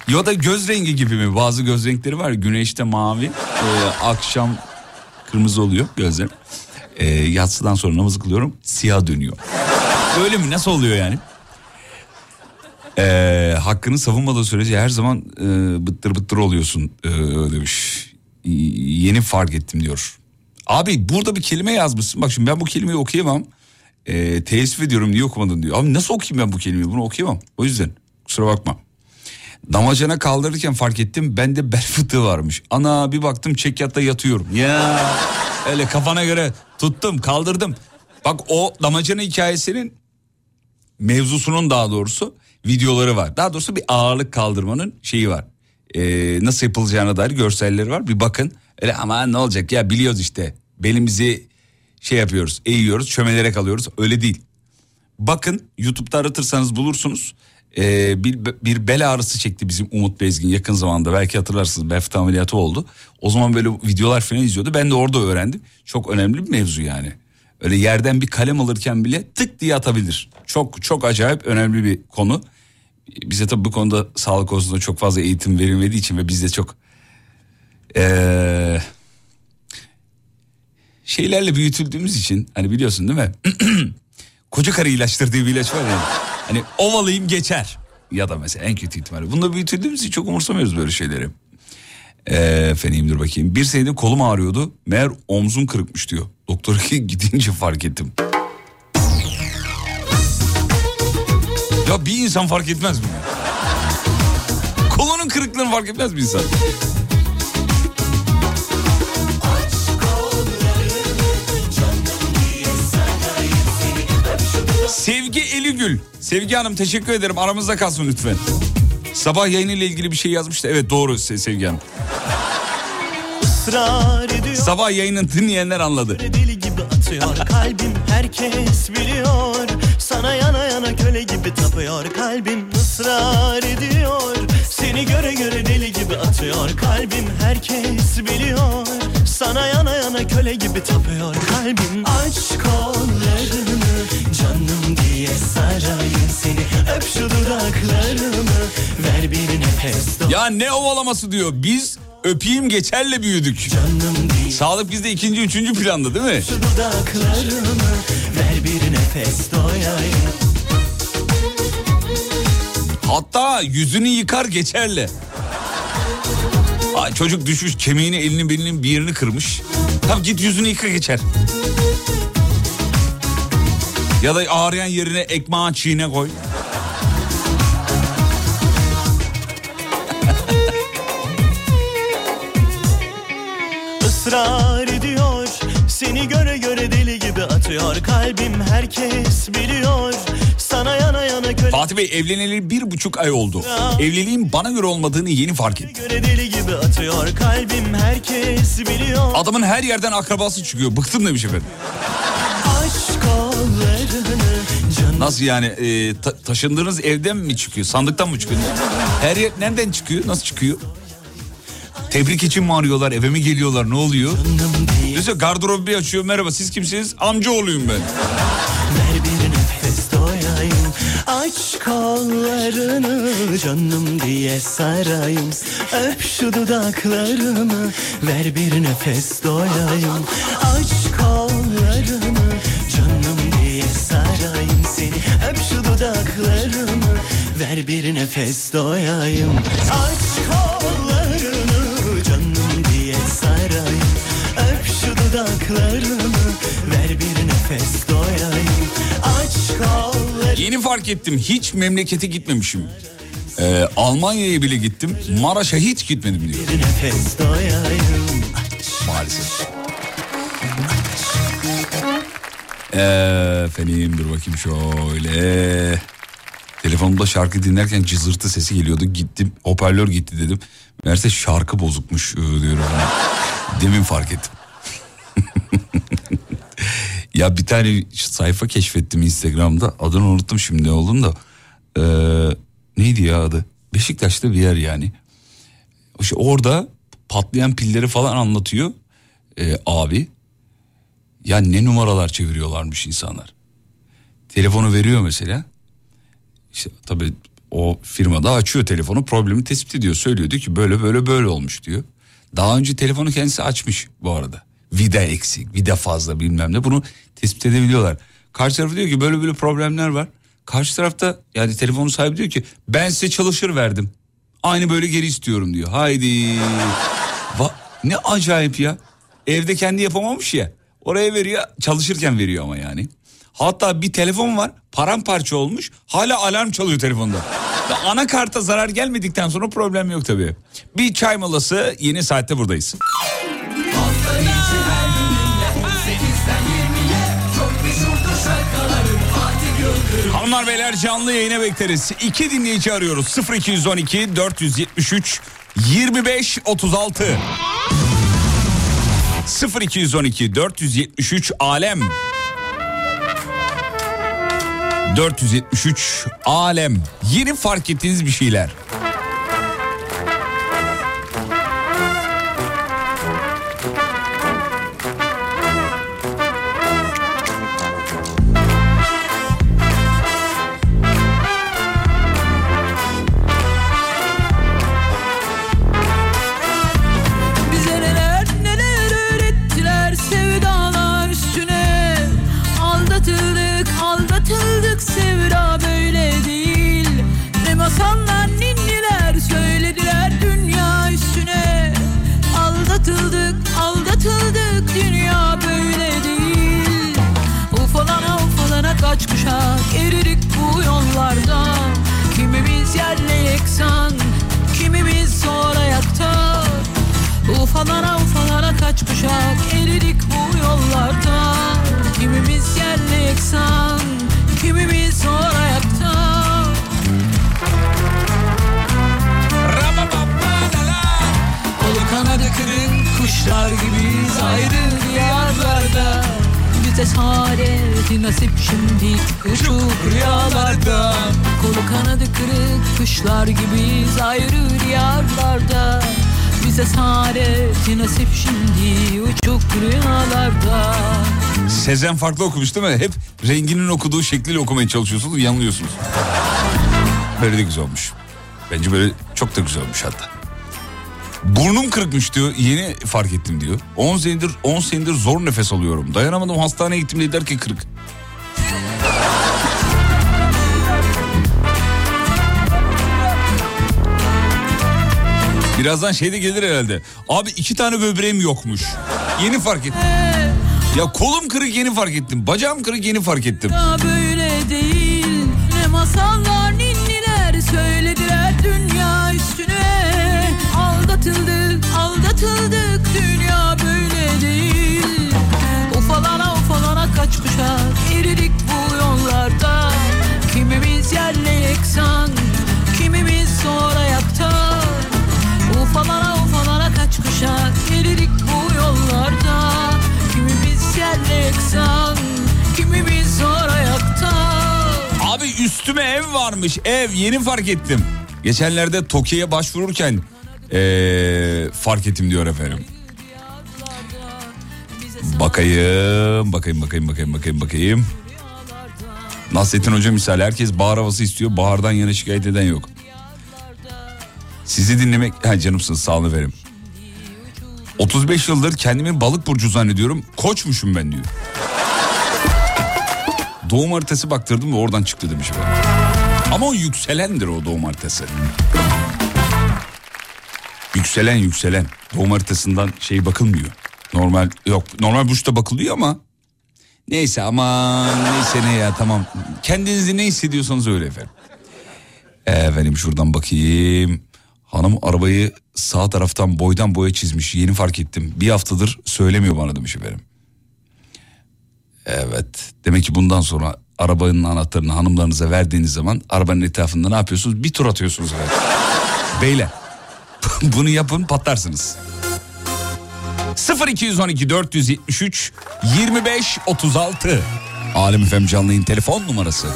Ya da göz rengi gibi mi? Bazı göz renkleri var. Güneşte mavi, e, akşam kırmızı oluyor gözlerim. E, yatsıdan sonra namazı kılıyorum siyah dönüyor. Öyle mi? Nasıl oluyor yani? Ee, hakkını savunmadığı sürece her zaman e, bıttır bıttır oluyorsun e, demiş. Yeni fark ettim diyor. Abi burada bir kelime yazmışsın. Bak şimdi ben bu kelimeyi okuyamam. E, teessüf ediyorum niye okumadın diyor. Abi nasıl okuyayım ben bu kelimeyi bunu okuyamam. O yüzden kusura bakma. Damacana kaldırırken fark ettim bende bel [LAUGHS] fıtığı varmış. Ana bir baktım çekyatta yatıyorum. Ya öyle kafana göre tuttum kaldırdım. Bak o damacana hikayesinin mevzusunun daha doğrusu videoları var. Daha doğrusu bir ağırlık kaldırmanın şeyi var. Ee, nasıl yapılacağına dair görselleri var. Bir bakın. Öyle ama ne olacak ya biliyoruz işte. Belimizi şey yapıyoruz, eğiyoruz, çömelerek alıyoruz. Öyle değil. Bakın YouTube'da aratırsanız bulursunuz. Ee, bir, bir bel ağrısı çekti bizim Umut Bezgin yakın zamanda. Belki hatırlarsınız bel ameliyatı oldu. O zaman böyle videolar falan izliyordu. Ben de orada öğrendim. Çok önemli bir mevzu yani. Öyle yerden bir kalem alırken bile tık diye atabilir. Çok çok acayip önemli bir konu. Bize tabii bu konuda sağlık konusunda çok fazla eğitim verilmediği için ve biz de çok ee, şeylerle büyütüldüğümüz için hani biliyorsun değil mi? [CLEARS THROAT] Koca karı ilaçtır bir ilaç var ya. Hani ovalayayım geçer. Ya da mesela en kötü ihtimalle. Bunda büyütüldüğümüz için çok umursamıyoruz böyle şeyleri. Ee, efendim dur bakayım. Bir senedir kolum ağrıyordu. Meğer omzum kırıkmış diyor. Doktora [LAUGHS] gidince fark ettim. Ya bir insan fark etmez mi? Kolunun kırıklığını fark etmez mi insan? Sevgi Eligül. Sevgi Hanım teşekkür ederim. Aramızda kalsın lütfen. Sabah yayını ile ilgili bir şey yazmıştı. Evet doğru Se- Sevgi Hanım. Sabah yayını dinleyenler anladı. Deli gibi atıyor kalbim herkes biliyor Sana yana yana köle gibi tapıyor kalbim ısrar ediyor. Seni göre göre deli gibi atıyor. Kalbim herkes biliyor. Sana yana yana köle gibi tapıyor kalbim. Aç kollarını canım diye sarayım seni. Öp şu dudaklarımı ver bir nefes Ya ne ovalaması diyor. Biz öpeyim geçerle büyüdük. Sağlık bizde ikinci, üçüncü planda değil mi? Şu dudaklarımı ver bir nefes doyayım Hatta yüzünü yıkar geçerle. Ay, çocuk düşmüş kemiğini elini belinin bir yerini kırmış. Tamam git yüzünü yıka geçer. Ya da ağrıyan yerine ekmeği çiğne koy. [LAUGHS] ısrar ediyor Seni göre göre deli gibi atıyor Kalbim herkes biliyor Sana yana yana köle Fatih Bey evleneli bir buçuk ay oldu. Evliliğin bana göre olmadığını yeni fark ettim. göre deli gibi atıyor Kalbim herkes biliyor Adamın her yerden akrabası çıkıyor. Bıktım demiş efendim. Nasıl yani e, ta- taşındığınız evden mi çıkıyor? Sandıktan mı çıkıyor? Her yer nereden çıkıyor? Nasıl çıkıyor? Tebrik için mi arıyorlar? Eve mi geliyorlar? Ne oluyor? Diyorsa gardırobu bir açıyor. Merhaba siz kimsiniz? Amca oğluyum ben. Aç kollarını canım diye sarayım. Öp şu dudaklarımı ver bir nefes doyayım. Aç kollarını canım diye sarayım seni. Öp şu dudaklarımı ver bir nefes doyayım. Aç kollarını canım diye sarayım. Öp şu dudaklarımı ver bir nefes Yeni fark ettim hiç memlekete gitmemişim. Ee, Almanya'ya bile gittim. Maraş'a hiç gitmedim diyor. Maalesef. Efendim dur bakayım şöyle. Telefonumda şarkı dinlerken cızırtı sesi geliyordu. Gittim hoparlör gitti dedim. Meğerse şarkı bozukmuş ee, diyorum. Demin fark ettim. Ya bir tane sayfa keşfettim Instagram'da. Adını unuttum şimdi ne olduğunu da. Ee, neydi ya adı? Beşiktaş'ta bir yer yani. İşte orada patlayan pilleri falan anlatıyor ee, abi. Ya ne numaralar çeviriyorlarmış insanlar. Telefonu veriyor mesela. İşte tabii o firmada açıyor telefonu problemi tespit ediyor. Söylüyor diyor ki böyle böyle böyle olmuş diyor. Daha önce telefonu kendisi açmış bu arada. Vida eksik, vida fazla bilmem ne bunu tespit edebiliyorlar. Karşı tarafı diyor ki böyle böyle problemler var. Karşı tarafta yani telefonun sahibi diyor ki ben size çalışır verdim. Aynı böyle geri istiyorum diyor. Haydi. Va- ne acayip ya. Evde kendi yapamamış ya. Oraya veriyor çalışırken veriyor ama yani. Hatta bir telefon var paramparça olmuş hala alarm çalıyor telefonda. Ya Anakarta zarar gelmedikten sonra problem yok tabii. Bir çay molası yeni saatte buradayız. Hanımlar beyler canlı yayına bekleriz. İki dinleyici arıyoruz. 0212 473 25 36 0212 473 alem 473 alem yeni fark ettiğiniz bir şeyler. Kaç kuşak eridik bu yollarda. Kimimiz yerle yeksan kimimiz zor ayakta Kolu kanadı kırık kuşlar gibiyiz ayrı diyarlarda. Bize saadeti nasip şimdi uçuk rüyalarda. Kolu kanadı kırık kuşlar gibiyiz ayrı diyarlarda Bize saadeti nasip şimdi uçuk rüyalarda Sezen farklı okumuş değil mi? Hep renginin okuduğu şekliyle okumaya çalışıyorsunuz yanılıyorsunuz. Böyle de güzel olmuş. Bence böyle çok da güzel olmuş hatta. Burnum kırıkmış diyor. Yeni fark ettim diyor. 10 senedir 10 senedir zor nefes alıyorum. Dayanamadım hastaneye gittim dediler ki kırık. Birazdan şey de gelir herhalde. Abi iki tane böbreğim yokmuş. Yeni fark ettim. Ya kolum kırık yeni fark ettim. Bacağım kırık yeni fark ettim. Ya böyle değil Ne masallar ninniler söylediler dünya üstüne Aldatıldık aldatıldık üstüme ev varmış ev yeni fark ettim. Geçenlerde Tokyo'ya başvururken ee, fark ettim diyor efendim. Bakayım bakayım bakayım bakayım bakayım bakayım. Nasrettin Hoca misal herkes bahar havası istiyor. Bahardan yana şikayet eden yok. Sizi dinlemek... Ha canımsınız sağ olun efendim. 35 yıldır kendimi balık burcu zannediyorum. Koçmuşum ben diyor. Doğum haritası baktırdım ve oradan çıktı demiş efendim. Ama o yükselendir o doğum haritası. Yükselen yükselen. Doğum haritasından şey bakılmıyor. Normal yok normal burçta bakılıyor ama neyse aman neyse ne ya tamam. Kendinizi ne hissediyorsanız öyle efendim. Efendim şuradan bakayım. Hanım arabayı sağ taraftan boydan boya çizmiş. Yeni fark ettim. Bir haftadır söylemiyor bana demiş efendim. Evet. Demek ki bundan sonra arabanın anahtarını hanımlarınıza verdiğiniz zaman arabanın etrafında ne yapıyorsunuz? Bir tur atıyorsunuz efendim. [LAUGHS] Beyler. [LAUGHS] Bunu yapın patlarsınız. 0212 473 25 36 Alem Efem canlı yayın telefon numarası.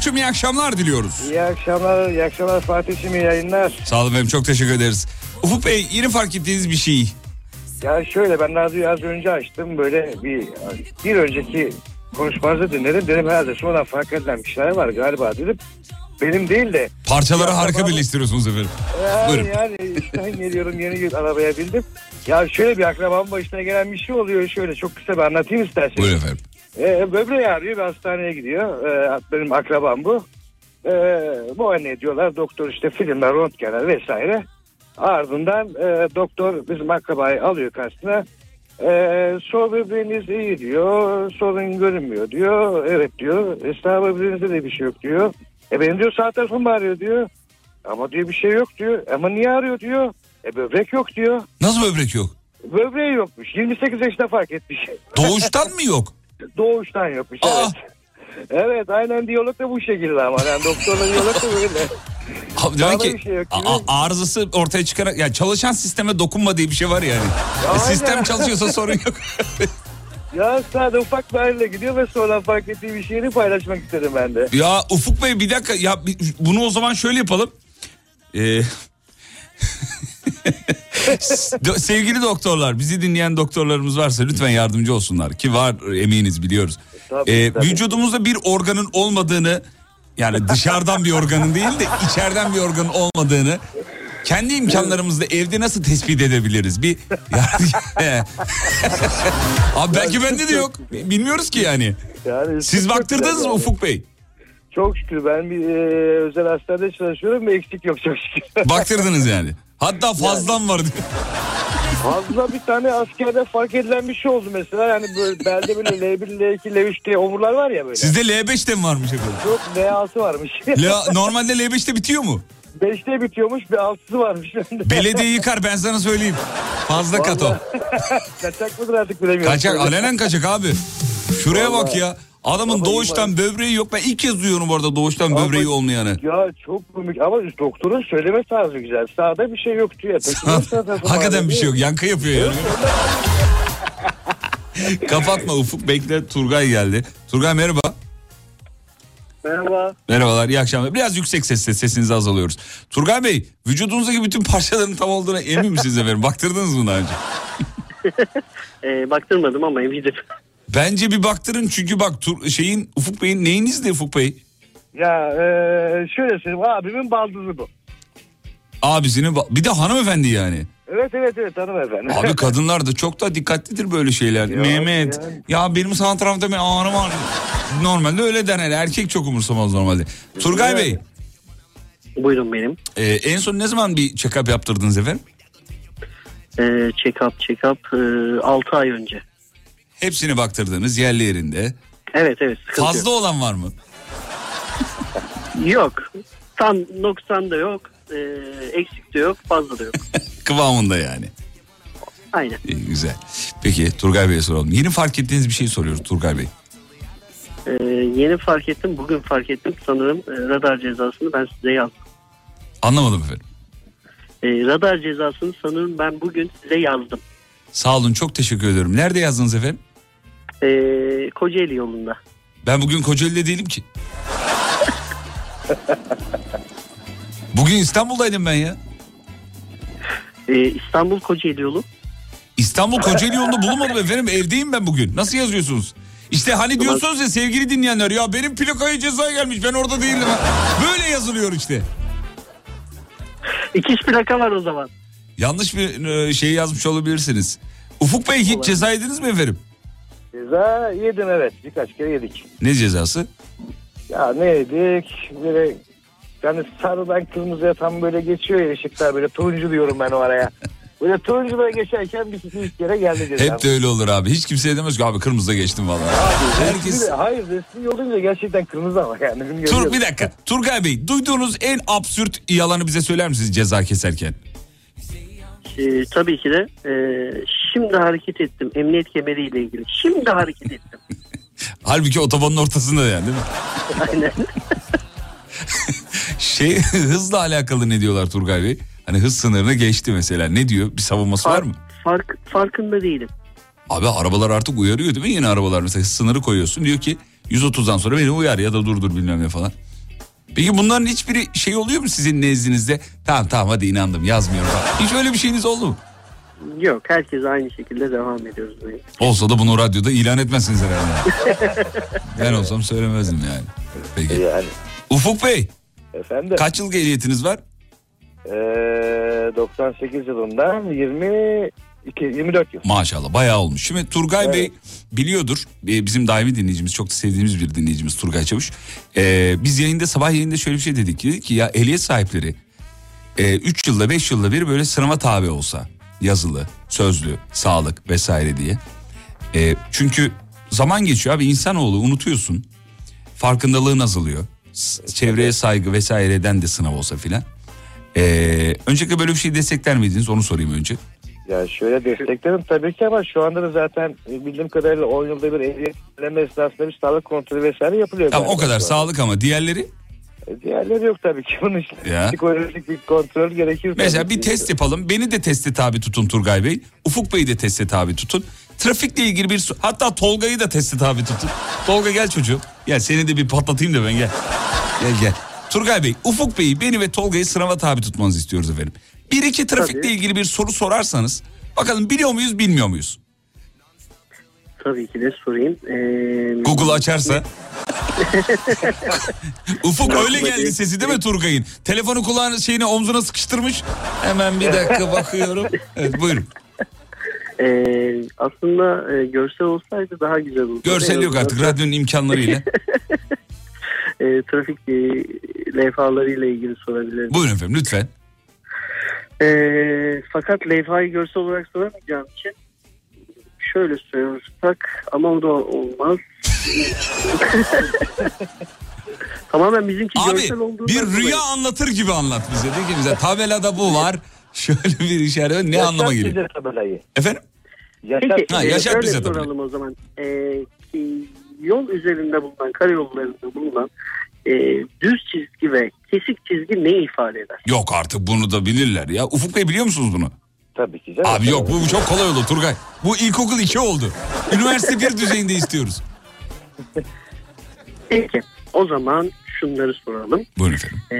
Ufukçum iyi akşamlar diliyoruz. İyi akşamlar, iyi akşamlar Fatih'im iyi yayınlar. Sağ olun efendim çok teşekkür ederiz. Ufuk Bey yeni fark ettiğiniz bir şey. Ya şöyle ben radyoyu az önce açtım böyle bir bir önceki konuşmanızı dinledim. Dedim herhalde sonradan fark edilen kişiler var galiba dedim. Benim değil de. Parçaları harika tamam. birleştiriyorsunuz efendim. Yani, Buyurun. yani işten geliyorum yeni bir arabaya bindim. Ya şöyle bir akrabamın başına gelen bir şey oluyor. Şöyle çok kısa bir anlatayım isterseniz. Buyurun efendim. Ee, böbreği ağrıyor bir hastaneye gidiyor. Ee, benim akrabam bu. Ee, muayene ediyorlar. Doktor işte filmler, röntgenler vesaire. Ardından e, doktor bizim akrabayı alıyor karşısına. Ee, sol böbreğiniz iyi diyor. Sorun görünmüyor diyor. Evet diyor. E, sağ böbreğinizde de bir şey yok diyor. E benim diyor sağ tarafım ağrıyor diyor. Ama diyor bir şey yok diyor. Ama niye ağrıyor diyor. E böbrek yok diyor. Nasıl böbrek yok? Böbreği yokmuş. 28 yaşında fark etmiş. Doğuştan mı yok? Doğuştan yokmuş evet. Evet aynen diyalog da bu şekilde ama yani doktorla diyalog da böyle. [LAUGHS] Abi demek ki şey yok gibi. a- a- arızası ortaya çıkarak yani çalışan sisteme dokunma diye bir şey var yani. Aynen. Sistem çalışıyorsa sorun yok. [LAUGHS] Ya sadece ufak bir aile gidiyor ve sonra fark ettiği bir şeyini paylaşmak istedim ben de. ya Ufuk Bey bir dakika ya bunu o zaman şöyle yapalım. Ee, [LAUGHS] Sevgili doktorlar bizi dinleyen doktorlarımız varsa lütfen yardımcı olsunlar ki var eminiz biliyoruz. Tabii, Ee, tabii. Vücudumuzda bir organın olmadığını yani dışarıdan bir organın değil de içeriden bir organın olmadığını kendi imkanlarımızla evde nasıl tespit edebiliriz? Bir [LAUGHS] Abi belki bende de yok. Bilmiyoruz ki yani. Yani Siz baktırdınız mı. Ufuk Bey? Çok şükür ben bir e, özel hastanede çalışıyorum ve eksik yok çok şükür. Baktırdınız yani. Hatta fazlam var diyor. Fazla bir tane askerde fark edilen bir şey oldu mesela. Yani böyle belde böyle L1, L2, L3 diye omurlar var ya böyle. Sizde L5 de mi varmış efendim? Çok L6 varmış. La, normalde L5'te bitiyor mu? 5'te bitiyormuş bir 6'sı varmış. [LAUGHS] Belediye yıkar ben sana söyleyeyim. Fazla kat o. [LAUGHS] Kaçak mıdır artık bilemiyorum. Kaçak alenen kaçak abi. Şuraya bak ya. Adamın Ama doğuştan böbreği yok. Ben ilk kez duyuyorum bu arada doğuştan Ama- böbreği olmayanı. Ya çok komik ama doktorun söyleme tarzı güzel. Sağda bir şey yok diyor. Var Hakikaten bir şey yok. Yankı yapıyor yani. [LAUGHS] Kapatma Ufuk bekle Turgay geldi. Turgay merhaba. Merhaba. Merhabalar iyi akşamlar. Biraz yüksek sesle sesinizi az alıyoruz. Turgay Bey vücudunuzdaki bütün parçaların tam olduğuna emin misiniz efendim? Baktırdınız mı daha önce? [LAUGHS] E, baktırmadım ama eminim. Bence bir baktırın çünkü bak Tur- şeyin Ufuk Bey'in neyinizdi Ufuk Bey? Ya e, şöyle söyleyeyim abimin baldızı bu. Abisinin ba- bir de hanımefendi yani. Evet evet evet hanımefendi. Abi [LAUGHS] kadınlar da çok da dikkatlidir böyle şeyler. Mehmet ya benim sağ tarafta bir ağrım var. Normalde öyle der. Erkek çok umursamaz normalde. Turgay Bey Buyurun benim. e, en son ne zaman bir check-up yaptırdınız efendim? Ee, check-up check-up 6 ay önce. Hepsini baktırdınız yerli yerinde. Evet evet. Fazla olan var mı? [LAUGHS] Yok. Tam noksan da yok. ee, eksik de yok. Fazla da yok. [LAUGHS] Kıvamında yani. Aynen. İyi, güzel. Peki Turgay Bey'e soralım. Yeni fark ettiğiniz bir şey soruyoruz Turgay Bey. Ee, yeni fark ettim. Bugün fark ettim. Sanırım e, radar cezasını ben size yazdım. Anlamadım efendim. Ee, radar cezasını sanırım ben bugün size yazdım. Sağ olun çok teşekkür ederim. Nerede yazdınız efendim? Ee, Kocaeli yolunda. Ben bugün Kocaeli'de değilim ki. Bugün İstanbul'daydım ben ya. Ee, İstanbul Kocaeli yolu. İstanbul Kocaeli yolunda bulunmadım efendim. Evdeyim ben bugün. Nasıl yazıyorsunuz? İşte hani diyorsunuz ya sevgili dinleyenler ya benim plakaya ceza gelmiş ben orada değildim. Böyle yazılıyor işte. İkiş plaka var o zaman. Yanlış bir e, şey yazmış olabilirsiniz. Ufuk Bey hiç ceza yediniz mi efendim? Ceza yedim evet birkaç kere yedik. Ne cezası? Ya ne yedik böyle yani sarıdan kırmızıya tam böyle geçiyor ya ışıklar böyle turuncu diyorum ben o araya. Böyle turuncuda geçerken bir iki kere geldi ceza. Hep de öyle olur abi. Hiç kimseye demez ki abi kırmızıda geçtim vallahi. Herkes... Resmi- hayır resmi olunca gerçekten kırmızı ama yani. Tur bir dakika. Turgay Bey duyduğunuz en absürt yalanı bize söyler misiniz ceza keserken? Ee, tabii ki de e, şimdi hareket ettim. Emniyet kemeriyle ilgili. Şimdi hareket ettim. [LAUGHS] Halbuki otobanın ortasında yani değil mi? [LAUGHS] Aynen. [LAUGHS] Şey hızla alakalı ne diyorlar Turgay Bey? Hani hız sınırını geçti mesela. Ne diyor? Bir savunması var mı? Fark, farkında değilim. Abi arabalar artık uyarıyor değil mi? Yeni arabalar mesela sınırı koyuyorsun. Diyor ki 130'dan sonra beni uyar ya da durdur bilmem ne falan. Peki bunların hiçbiri şey oluyor mu sizin nezdinizde? Tamam tamam hadi inandım yazmıyorum. Hiç öyle bir şeyiniz oldu mu? Yok herkes aynı şekilde devam ediyoruz. Olsa da bunu radyoda ilan etmezsiniz herhalde. [LAUGHS] ben olsam söylemezdim yani. Peki. Yani. Ufuk Bey Efendim. kaç yıl ehliyetiniz var? Ee, 98 yılından 22, 24 yıl. Maşallah bayağı olmuş. Şimdi Turgay Evet. Bey biliyordur. Bizim daimi dinleyicimiz çok da sevdiğimiz bir dinleyicimiz Turgay Çavuş. Ee, biz yayında sabah yayında şöyle bir şey dedik. Dedik ki ya ehliyet sahipleri 3 yılda 5 yılda bir böyle sınava tabi olsa yazılı, sözlü, sağlık vesaire diye. Ee, çünkü zaman geçiyor abi insanoğlu unutuyorsun. Farkındalığın azalıyor. Çevreye saygı vesaireden de sınav olsa filan. Ee, öncelikle böyle bir şey destekler miydiniz onu sorayım önce. Ya şöyle desteklerim tabii ki ama şu anda da zaten e, bildiğim kadarıyla 10 yılda bir ehliyetleme esnasında bir sağlık kontrolü vesaire yapılıyor. Tamam o kadar sağlık ama diğerleri E, Diğerleri yok tabii ki. Bunun için Ya. psikolojik bir kontrol gerekir. Mesela bir test yapalım. Beni de teste tabi tutun Turgay Bey. Ufuk Bey'i de teste tabi tutun. Trafikle ilgili bir hatta Tolga'yı da teste tabi tutun. Tolga gel çocuğum. Gel seni de bir patlatayım da ben gel. Gel gel. Turgay Bey, Ufuk Bey'i, beni ve Tolga'yı sınava tabi tutmanızı istiyoruz efendim. Bir iki trafikle Tabii. ilgili bir soru sorarsanız bakalım biliyor muyuz bilmiyor muyuz? Tabii ki de sorayım. Ee, Google açarsa. [LAUGHS] Ufuk öyle geldi sesi değil mi Turgay'ın? Telefonu kulağın şeyine omzuna sıkıştırmış. Hemen bir dakika bakıyorum. Evet buyurun. Ee, aslında e, görsel olsaydı daha güzel olurdu. Görsel yok artık radyonun imkanlarıyla. [LAUGHS] E, trafik e, levhalarıyla ilgili sorabilirim. Buyurun efendim lütfen. E, fakat levhayı görsel olarak soramayacağım için şöyle sorarsak ama o da olmaz. [LAUGHS] Tamamen bizimki Abi görsel olduğundan bir dolayı. rüya anlatır gibi anlat bize. De ki bize tabelada bu var. [LAUGHS] Şöyle bir işaret ne Yaşat anlama geliyor? bize tabelayı. Efendim? Yaşat Peki Ha, e, şöyle bize tabii. soralım o zaman. E, ki yol üzerinde bulunan, karayollarında bulunan e, düz çizgi ve kesik çizgi ne ifade eder? Yok artık bunu da bilirler ya. Ufuk Bey biliyor musunuz bunu? Tabii ki canım. Abi yok bu çok kolay oldu Turgay. Bu ilkokul 2 oldu. Üniversite bir düzeyinde istiyoruz. [LAUGHS] Peki o zaman şunları soralım. Buyurun efendim. E,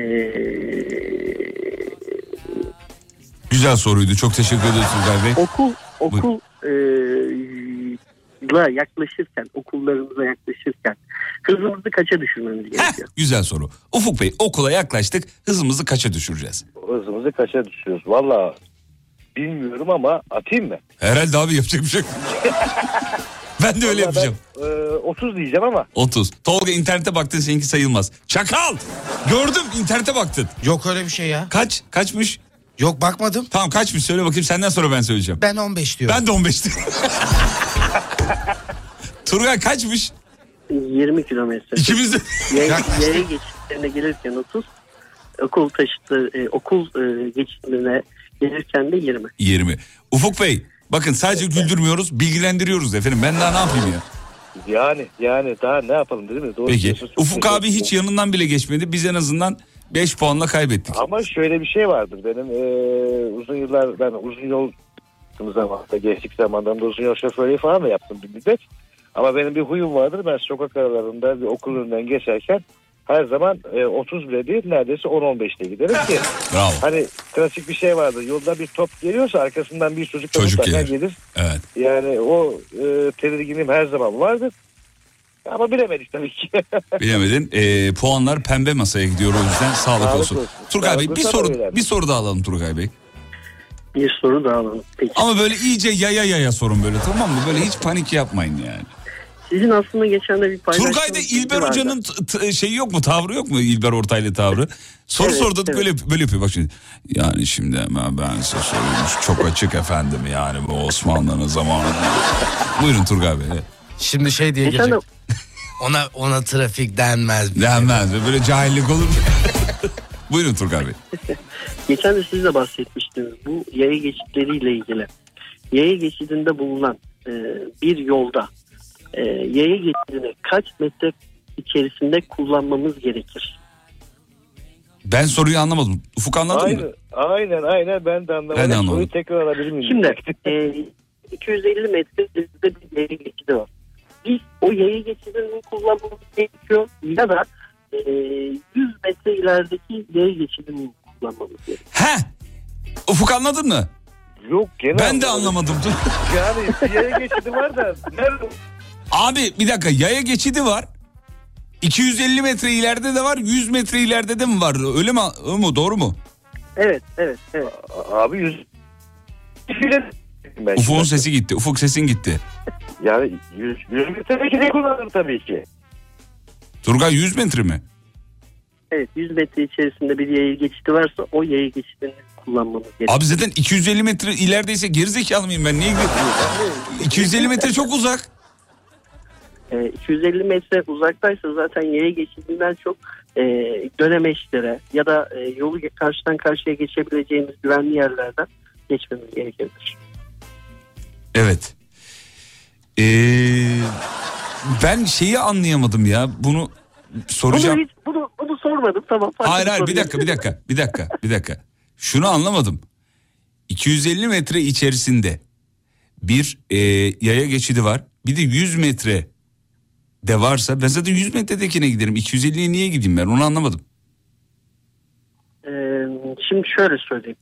Güzel soruydu. Çok teşekkür ederiz Turgay Bey. okul okul e, yaklaşırken, okullarımıza yaklaşırken hızımızı kaça düşürmemiz gerekiyor? Güzel soru. Ufuk Bey okula yaklaştık hızımızı kaça düşüreceğiz? Hızımızı kaça düşüyoruz? Valla bilmiyorum ama atayım mı? Herhalde abi yapacak bir şey yok. [LAUGHS] ben de öyle Vallahi yapacağım. Ben, e, 30 diyeceğim ama 30. Tolga internete baktın seninki sayılmaz. Çakal! Gördüm internete baktın. Yok öyle bir şey ya. Kaç? Kaçmış? Yok bakmadım. Tamam kaçmış söyle bakayım senden sonra ben söyleyeceğim. Ben 15 diyorum. Ben de 15 diyorum. [LAUGHS] Turgay kaçmış? 20 kilometre. İkimiz de. Yaya, yaya geçitlerine gelirken 30, okul taşıtı, e, okul e, geçitlerine gelirken de 20. 20. Ufuk Bey bakın sadece güldürmüyoruz bilgilendiriyoruz efendim. Ben daha ne yapayım ya? yani yani daha ne yapalım değil mi? Doğru Peki Ufuk abi hiç ederim. yanından bile geçmedi. Biz en azından 5 puanla kaybettik. Ama şöyle bir şey vardır benim e, uzun yıllar ben uzun yol zamanında gençlik zamanlarında uzun yol şoförlüğü falan da yaptım bir müddet. Ama benim bir huyum vardır ben sokak aralarında bir okul önünden geçerken her zaman e, 30 bile değil neredeyse 10-15'te giderim ki. [LAUGHS] Bravo. Hani klasik bir şey vardır yolda bir top geliyorsa arkasından bir çocuk da Çocuk gelir. gelir. Evet. Yani o e, tedirginim her zaman vardır. Ama bilemedik tabii ki. [LAUGHS] Bilemedin. Ee, puanlar pembe masaya gidiyor o yüzden sağlık, Sağlık olsun. olsun. Turgay Bey Sağlık bir olsun, soru öyle. bir soru daha alalım Turgay Bey. Bir soru daha alalım. Peki. Ama böyle iyice yaya yaya sorun böyle tamam mı? Böyle hiç panik yapmayın yani. Sizin aslında geçen de bir paylaştığınız Turgay'da İlber. Hoca'nın şeyi yok mu? Tavrı yok mu? İlber Ortaylı tavrı. Soru Evet, sordu evet. böyle böyle yapıyor bak şimdi. Yani şimdi hemen ben size söyleyeyim. Çok açık efendim yani bu Osmanlı'nın zamanı. Buyurun Turgay Bey. Şimdi şey diye Geçen de gelecek. Ona ona trafik denmez. Denmez böyle cahillik olur. [LAUGHS] Buyurun Turgay Bey. Geçen de siz de bahsetmiştiniz bu yaya geçitleriyle ilgili. Yaya geçidinde bulunan e, bir yolda e, yaya geçidini kaç metre içerisinde kullanmamız gerekir? Ben soruyu anlamadım. Ufuk anladın mı? aynen, aynen aynen ben de anlamadım. Ben de anlamadım. Soruyu tekrar alabilir miyim? Şimdi e, 250 metre ileride bir yaya geçidi var. Biz o yaya geçidini kullanmamız gerekiyor ya da e, 100 metre ilerideki yaya geçidini kullanmamız gerekiyor. He. Ufuk anladın mı? Yok gene Ben de anlamadım. [LAUGHS] Yani yaya geçidi var da nerede? Abi bir dakika yaya geçidi var. 250 metre ileride de var 100 metre ileride de mi var? Öyle mi? O mu? Doğru mu? Evet, evet, evet. Abi yüz... Ben Ufuk'un şimdi- sesi gitti. Ufuk sesin gitti. [LAUGHS] Yani 100, 100 metre de kullanırım tabii ki. Turgay 100 metre mi? Evet 100 metre içerisinde bir yaya geçidi varsa o yaya geçidini kullanmamız gerekiyor. Abi zaten 250 metre ilerideyse gerizekalı mıyım ben? Niye? 250 metre çok uzak. Ee, 250 metre uzaktaysa zaten yaya geçidinden çok e, dönemeçlere ya da e, yolu karşıdan karşıya geçebileceğimiz güvenli yerlerden geçmemiz gerekebilir. Evet. Ee, ben şeyi anlayamadım ya. Bunu soracağım. Bunu, hiç, bunu, bunu sormadım tamam. Hayır hayır bir dakika bir dakika bir dakika bir dakika. Şunu anlamadım. 250 metre içerisinde bir e, yaya geçidi var. Bir de 100 metre de varsa ben zaten 100 metredekine giderim. 250'ye niye gideyim ben onu anlamadım. Ee, şimdi şöyle söyleyeyim.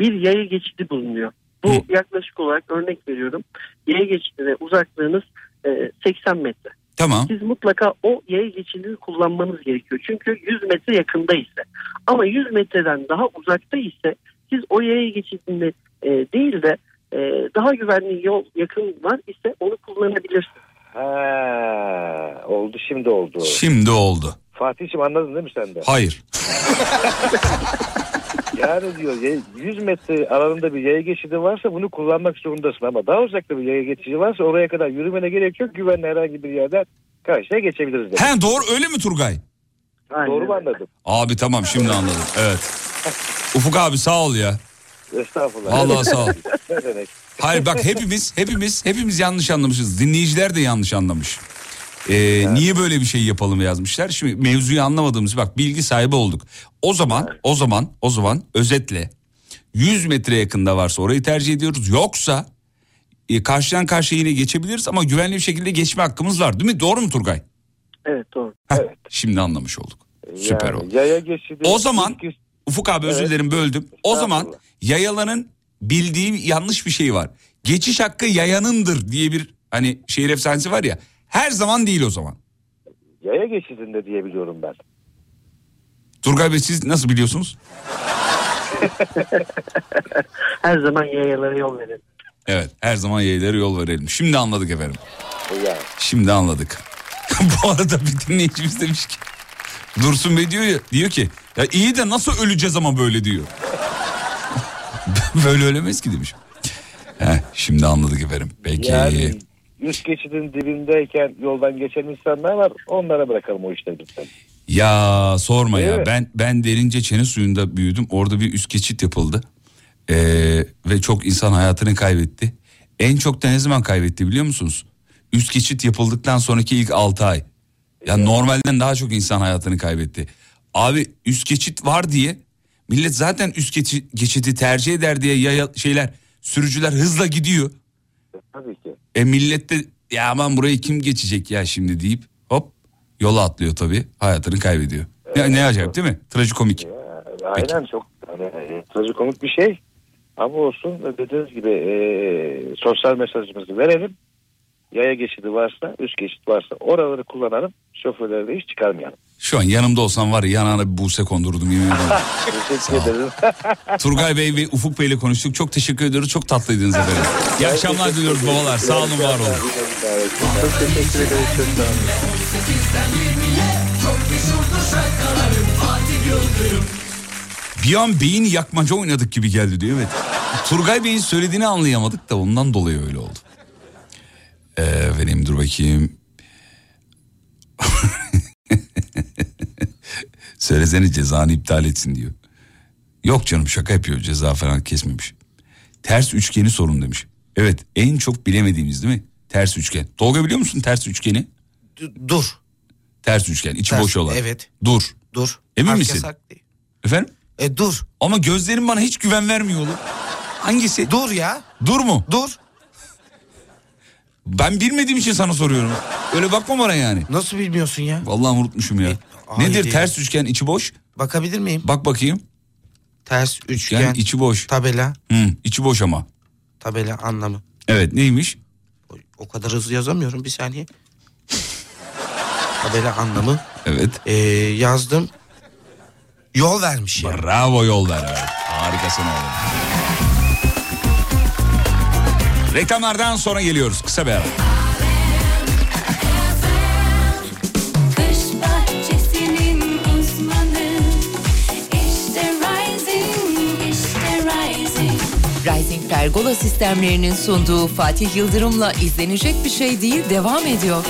Bir yaya geçidi bulunuyor. Bu yaklaşık olarak örnek veriyorum. Yaya geçidine uzaklığınız e, 80 metre. Tamam. Siz mutlaka o yaya geçidini kullanmanız gerekiyor. Çünkü 100 metre yakında ise. Ama 100 metreden daha uzakta ise siz o yaya geçidini e, değil de e, daha güvenli yol yakın var ise onu kullanabilirsiniz. Ha, oldu şimdi oldu. Şimdi oldu. Fatih'ciğim anladın değil mi sen de? Hayır. [LAUGHS] Yani diyor ya- 100 metre aralığında bir yaya geçidi varsa bunu kullanmak zorundasın ama daha uzakta bir yaya geçidi varsa oraya kadar yürümene gerek yok. Güvenli herhangi bir yerden karşıya geçebiliriz. demek. He doğru öyle mi Turgay? Doğru mu anladım? Abi tamam şimdi anladım. Evet. [LAUGHS] Ufuk abi sağ ol ya. Estağfurullah. Vallahi sağ ol. ne demek? Hayır bak [LAUGHS] hepimiz hepimiz hepimiz yanlış anlamışız. Dinleyiciler de yanlış anlamış. Ee, Niye böyle bir şey yapalım yazmışlar. Şimdi mevzuyu anlamadığımız bak bilgi sahibi olduk. O zaman o zaman o zaman özetle 100 metre yakında varsa orayı tercih ediyoruz. Yoksa e, karşıdan karşıya yine geçebiliriz ama güvenli bir şekilde geçme hakkımız var değil mi? Doğru mu Turgay? Evet doğru. Heh, Şimdi anlamış olduk. Süper Yani oldu. Yaya geçidi. O zaman Ufuk abi özür Evet. dilerim böldüm. O zaman yayalanın bildiği yanlış bir şey var. Geçiş hakkı yayanındır diye bir Hani şehir efsanesi var ya her zaman değil o zaman. Yaya geçidinde diyebiliyorum ben. Turgay Bey siz nasıl biliyorsunuz? [LAUGHS] Her zaman yayalara yol verin. Evet her zaman yeğlere yol verelim. Şimdi anladık efendim. Yani. Şimdi anladık. [LAUGHS] Bu arada bir dinleyicimiz demiş ki Dursun Bey diyor ya diyor ki ya iyi de nasıl öleceğiz ama böyle diyor. [LAUGHS] böyle ölemeyiz ki demiş. Heh, şimdi anladık efendim. Peki. Yani üst geçidin dibindeyken yoldan geçen insanlar var. Onlara bırakalım o işleri lütfen. Ya sorma ya Evet. ben ben derince çene suyunda büyüdüm. Orada bir üst geçit yapıldı. Ee, ve çok insan hayatını kaybetti. En çok da ne zaman kaybetti biliyor musunuz? Üst geçit yapıldıktan sonraki ilk 6 ay. Ya normalden daha çok insan hayatını kaybetti. Abi üst geçit var diye millet zaten üst geçi- geçidi tercih eder diye yaya, şeyler sürücüler hızla gidiyor. Tabii ki. E millet de ya aman burayı kim geçecek ya şimdi deyip hop yola atlıyor tabii hayatını kaybediyor. Ne, ne acayip değil mi? Trajikomik. Aynen çok hani, e, trajikomik bir şey. Ama olsun dediğiniz gibi e, sosyal mesajımızı verelim. Yaya geçidi varsa, üst geçit varsa oraları kullanalım. Şoförleri de hiç çıkarmayalım. Şu an yanımda olsam var ya yanağına bir buse kondururdum yemin [LAUGHS] ederim. Teşekkür [LAUGHS] ederim. Turgay Bey ve Ufuk Bey ile konuştuk. Çok teşekkür ediyoruz. Çok tatlıydınız efendim. İyi akşamlar diliyoruz babalar. Sağ olun var olun. Çok teşekkür ederiz. Çok sağ olun. 18'den 20'ye çok meşhurdur şarkılarım Fatih Yıldırım Bir an beyin yakmaca oynadık gibi geldi diyor. Evet. Turgay Bey'in söylediğini anlayamadık da ondan dolayı öyle oldu. Ee, benim dur bakayım. [LAUGHS] [LAUGHS] Söylesene cezanı iptal etsin diyor. Yok canım şaka yapıyor ceza falan kesmemiş. Ters üçgeni sorun demiş. Evet en çok bilemediğimiz değil mi? Ters üçgen. Tolga biliyor musun ters üçgeni? Dur. Ters üçgen içi Ters, boş olan. evet. Dur. Dur. Emin Harf misin? yasak değil. Efendim? E dur. Ama gözlerim bana hiç güven vermiyor oğlum. Hangisi? Dur ya. Dur mu? Dur. Ben bilmediğim için sana soruyorum. Öyle bakma bana yani. Nasıl bilmiyorsun ya? Vallahi unutmuşum ya. ay Nedir değil. ters üçgen içi boş? Bakabilir miyim? Bak bakayım. Ters üçgen. Yani içi boş. Tabela. Hı, içi boş ama. Tabela anlamı. Evet neymiş? O kadar hızlı yazamıyorum bir saniye. Tabela anlamı. Evet. Ee, yazdım. Yol vermiş ya. Bravo yol ver. Evet. Harikasın oğlum. Reklamlardan sonra geliyoruz. Kısa bir ara. Rising Pergola sistemlerinin sunduğu Fatih Yıldırım'la izlenecek bir şey değil devam ediyor.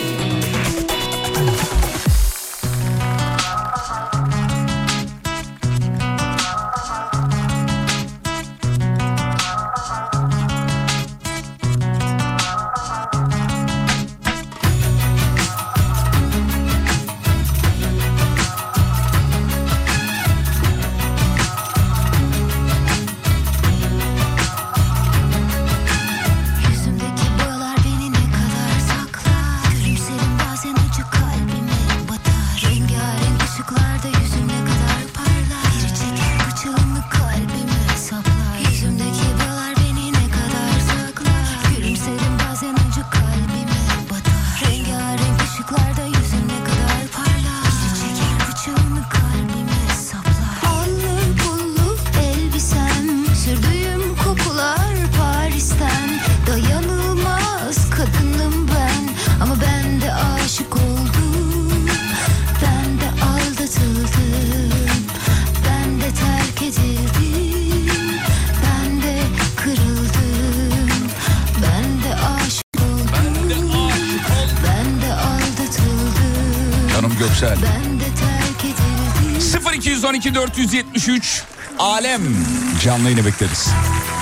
Canlı yayını bekleriz.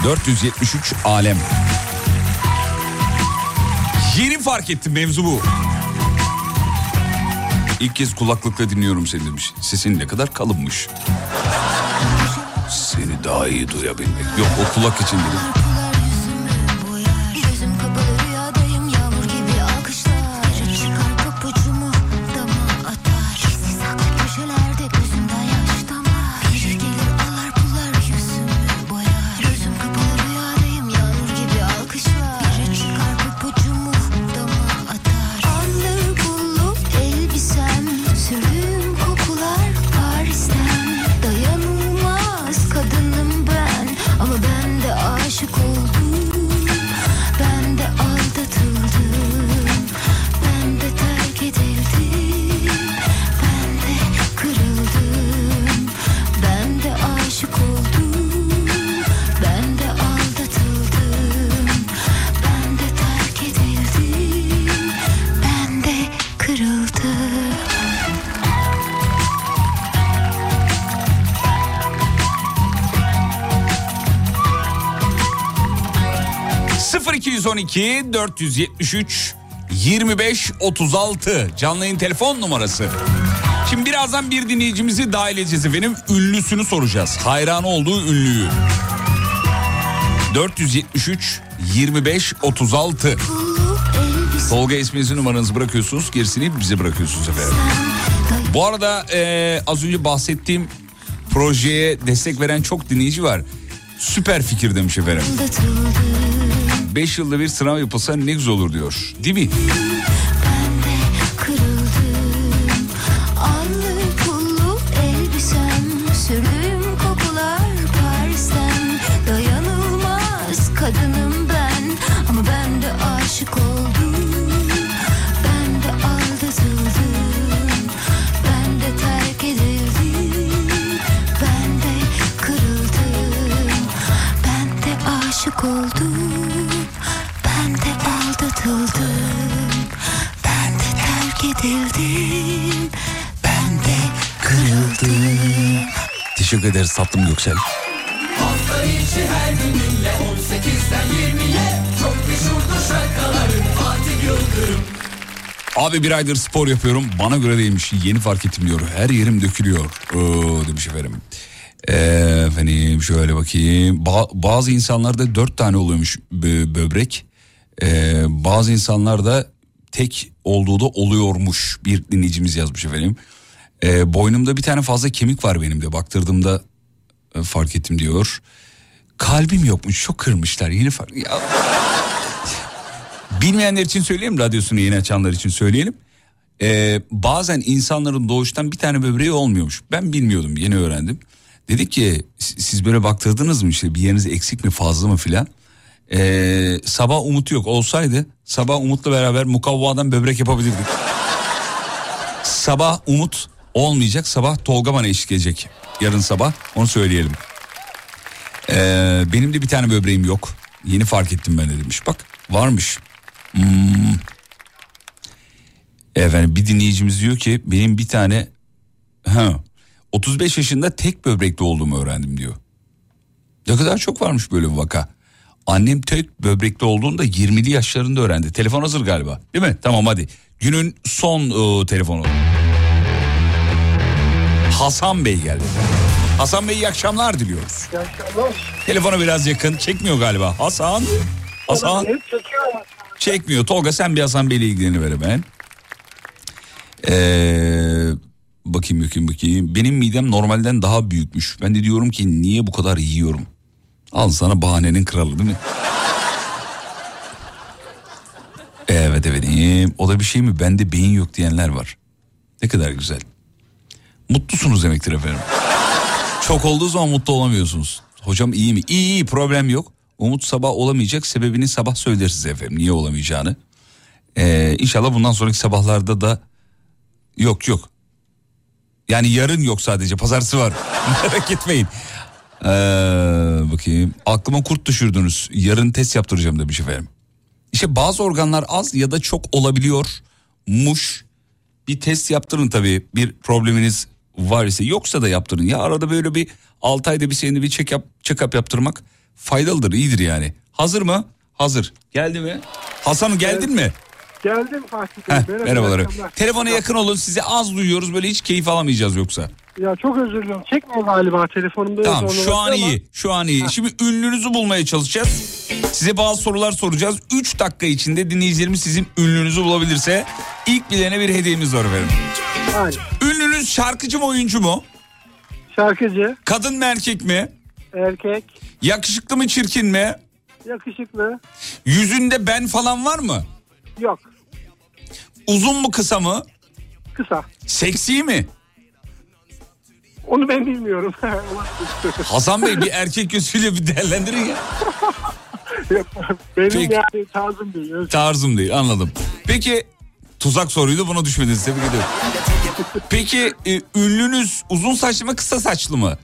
473 Alem. Yeni fark ettim mevzu bu. İlk kez kulaklıkla dinliyorum seni demiş. Sesin ne kadar kalınmış. Seni daha iyi duyabilmek. Yok o kulak için dedim. 0212 473 25 36 canlı yayın telefon numarası. Şimdi birazdan bir dinleyicimizi dahil edeceğiz efendim. Ünlüsünü soracağız. Hayran olduğu ünlüyü. 473 25 36 Tolga isminizi numaranızı bırakıyorsunuz. Gerisini bize bırakıyorsunuz efendim. Bu arada e, az önce bahsettiğim projeye destek veren çok dinleyici var. Süper fikir demiş efendim. 5 yılda bir sınav yapılsa ne güzel olur diyor. Değil mi? Ederiz tatlım Göksel. Hafta içi her gününle 18'den 20'ye Çok meşhurdur şarkıların Fatih Yıldırım Abi bir aydır spor yapıyorum. Bana göre değilmiş. Yeni fark ettim diyor. Her yerim dökülüyor. Oo, demiş efendim. Efendim şöyle bakayım. Ba- bazı insanlarda dört tane oluyormuş bö- böbrek. Ee, bazı insanlarda tek olduğu da oluyormuş. Bir dinleyicimiz yazmış efendim. Ee, boynumda bir tane fazla kemik var benim de. Baktırdığımda e, fark ettim diyor. Kalbim yokmuş. Çok kırmışlar. Yeni fark... Ya... Bilmeyenler için söyleyeyim radyosunu yeni açanlar için söyleyelim. Ee, bazen insanların doğuştan bir tane böbreği olmuyormuş. Ben bilmiyordum yeni öğrendim. Dedik ki "S- siz böyle baktırdınız mı işte bir yeriniz eksik mi fazla mı filan. Ee, sabah umut yok olsaydı sabah umutla beraber mukavvadan böbrek yapabilirdik. sabah umut olmayacak sabah Tolga bana eşlik edecek yarın sabah onu söyleyelim. Ee, benim de bir tane böbreğim yok. Yeni fark ettim ben de demiş. Bak varmış. Hmm. Efendim bir dinleyicimiz diyor ki benim bir tane ha, 35 yaşında tek böbrekli olduğumu öğrendim diyor. Ne kadar çok varmış böyle bir vaka. Annem tek böbrekli olduğunu da 20'li yaşlarında öğrendi. Telefon hazır galiba değil mi? Tamam hadi. Günün son e, telefonu. Hasan Bey geldi. Hasan Bey iyi akşamlar diliyoruz. İyi akşamlar. Telefona biraz yakın. Çekmiyor galiba. Hasan. Hasan. Çekmiyor. Tolga sen bir Hasan Bey'le ilgileniver hemen. Ee, bakayım bakayım bakayım. Benim midem normalden daha büyükmüş. Ben de diyorum ki niye bu kadar yiyorum? Al sana bahanenin kralı değil mi? evet efendim. O da bir şey mi? Bende beyin yok diyenler var. Ne kadar güzel. Mutlusunuz demektir efendim. Çok olduğu zaman mutlu olamıyorsunuz. Hocam iyi mi? İyi iyi problem yok. Umut sabah olamayacak sebebini sabah söyler size efendim niye olamayacağını. Ee, inşallah bundan sonraki sabahlarda da yok yok. Yani yarın yok sadece pazartesi var. [LAUGHS] Merak etmeyin. Ee, bakayım aklıma kurt düşürdünüz. Yarın test yaptıracağım demiş efendim. İşte bazı organlar az ya da çok olabiliyormuş. Bir test yaptırın tabii bir probleminiz var ise yoksa da yaptırın. Ya arada böyle bir 6 ayda bir senede bir check-up check yaptırmak faydalıdır iyidir yani. Hazır mı? Hazır. Geldi mi? Hasan geldin mi? geldim Fatih Bey. Heh, Merhaba, merhabalar. akşamlar. Telefona yakın olun sizi az duyuyoruz böyle hiç keyif alamayacağız yoksa. Ya çok özür dilerim. Çekmiyor galiba telefonumda. Tamam şu an ama- iyi şu an iyi. Şimdi ünlünüzü bulmaya çalışacağız. Size bazı sorular soracağız. 3 dakika içinde dinleyicilerimiz sizin ünlünüzü bulabilirse ilk bilene bir hediyemiz var efendim. Aynen. Ünlünüz şarkıcı mı oyuncu mu? Şarkıcı, Kadın mı erkek mi? erkek, Yakışıklı mı çirkin mi? yakışıklı, Yüzünde ben falan var mı? yok, Uzun mu kısa mı? kısa. Seksi mi? Onu ben bilmiyorum. [LAUGHS] Hasan Bey bir erkek gözüyle bir değerlendirin ya. Benim Peki. yani tarzım değil. Tarzım değil anladım. Peki tuzak soruydu buna düşmediniz tebrik ediyorum. Peki e, ünlünüz uzun saçlı mı kısa saçlı mı?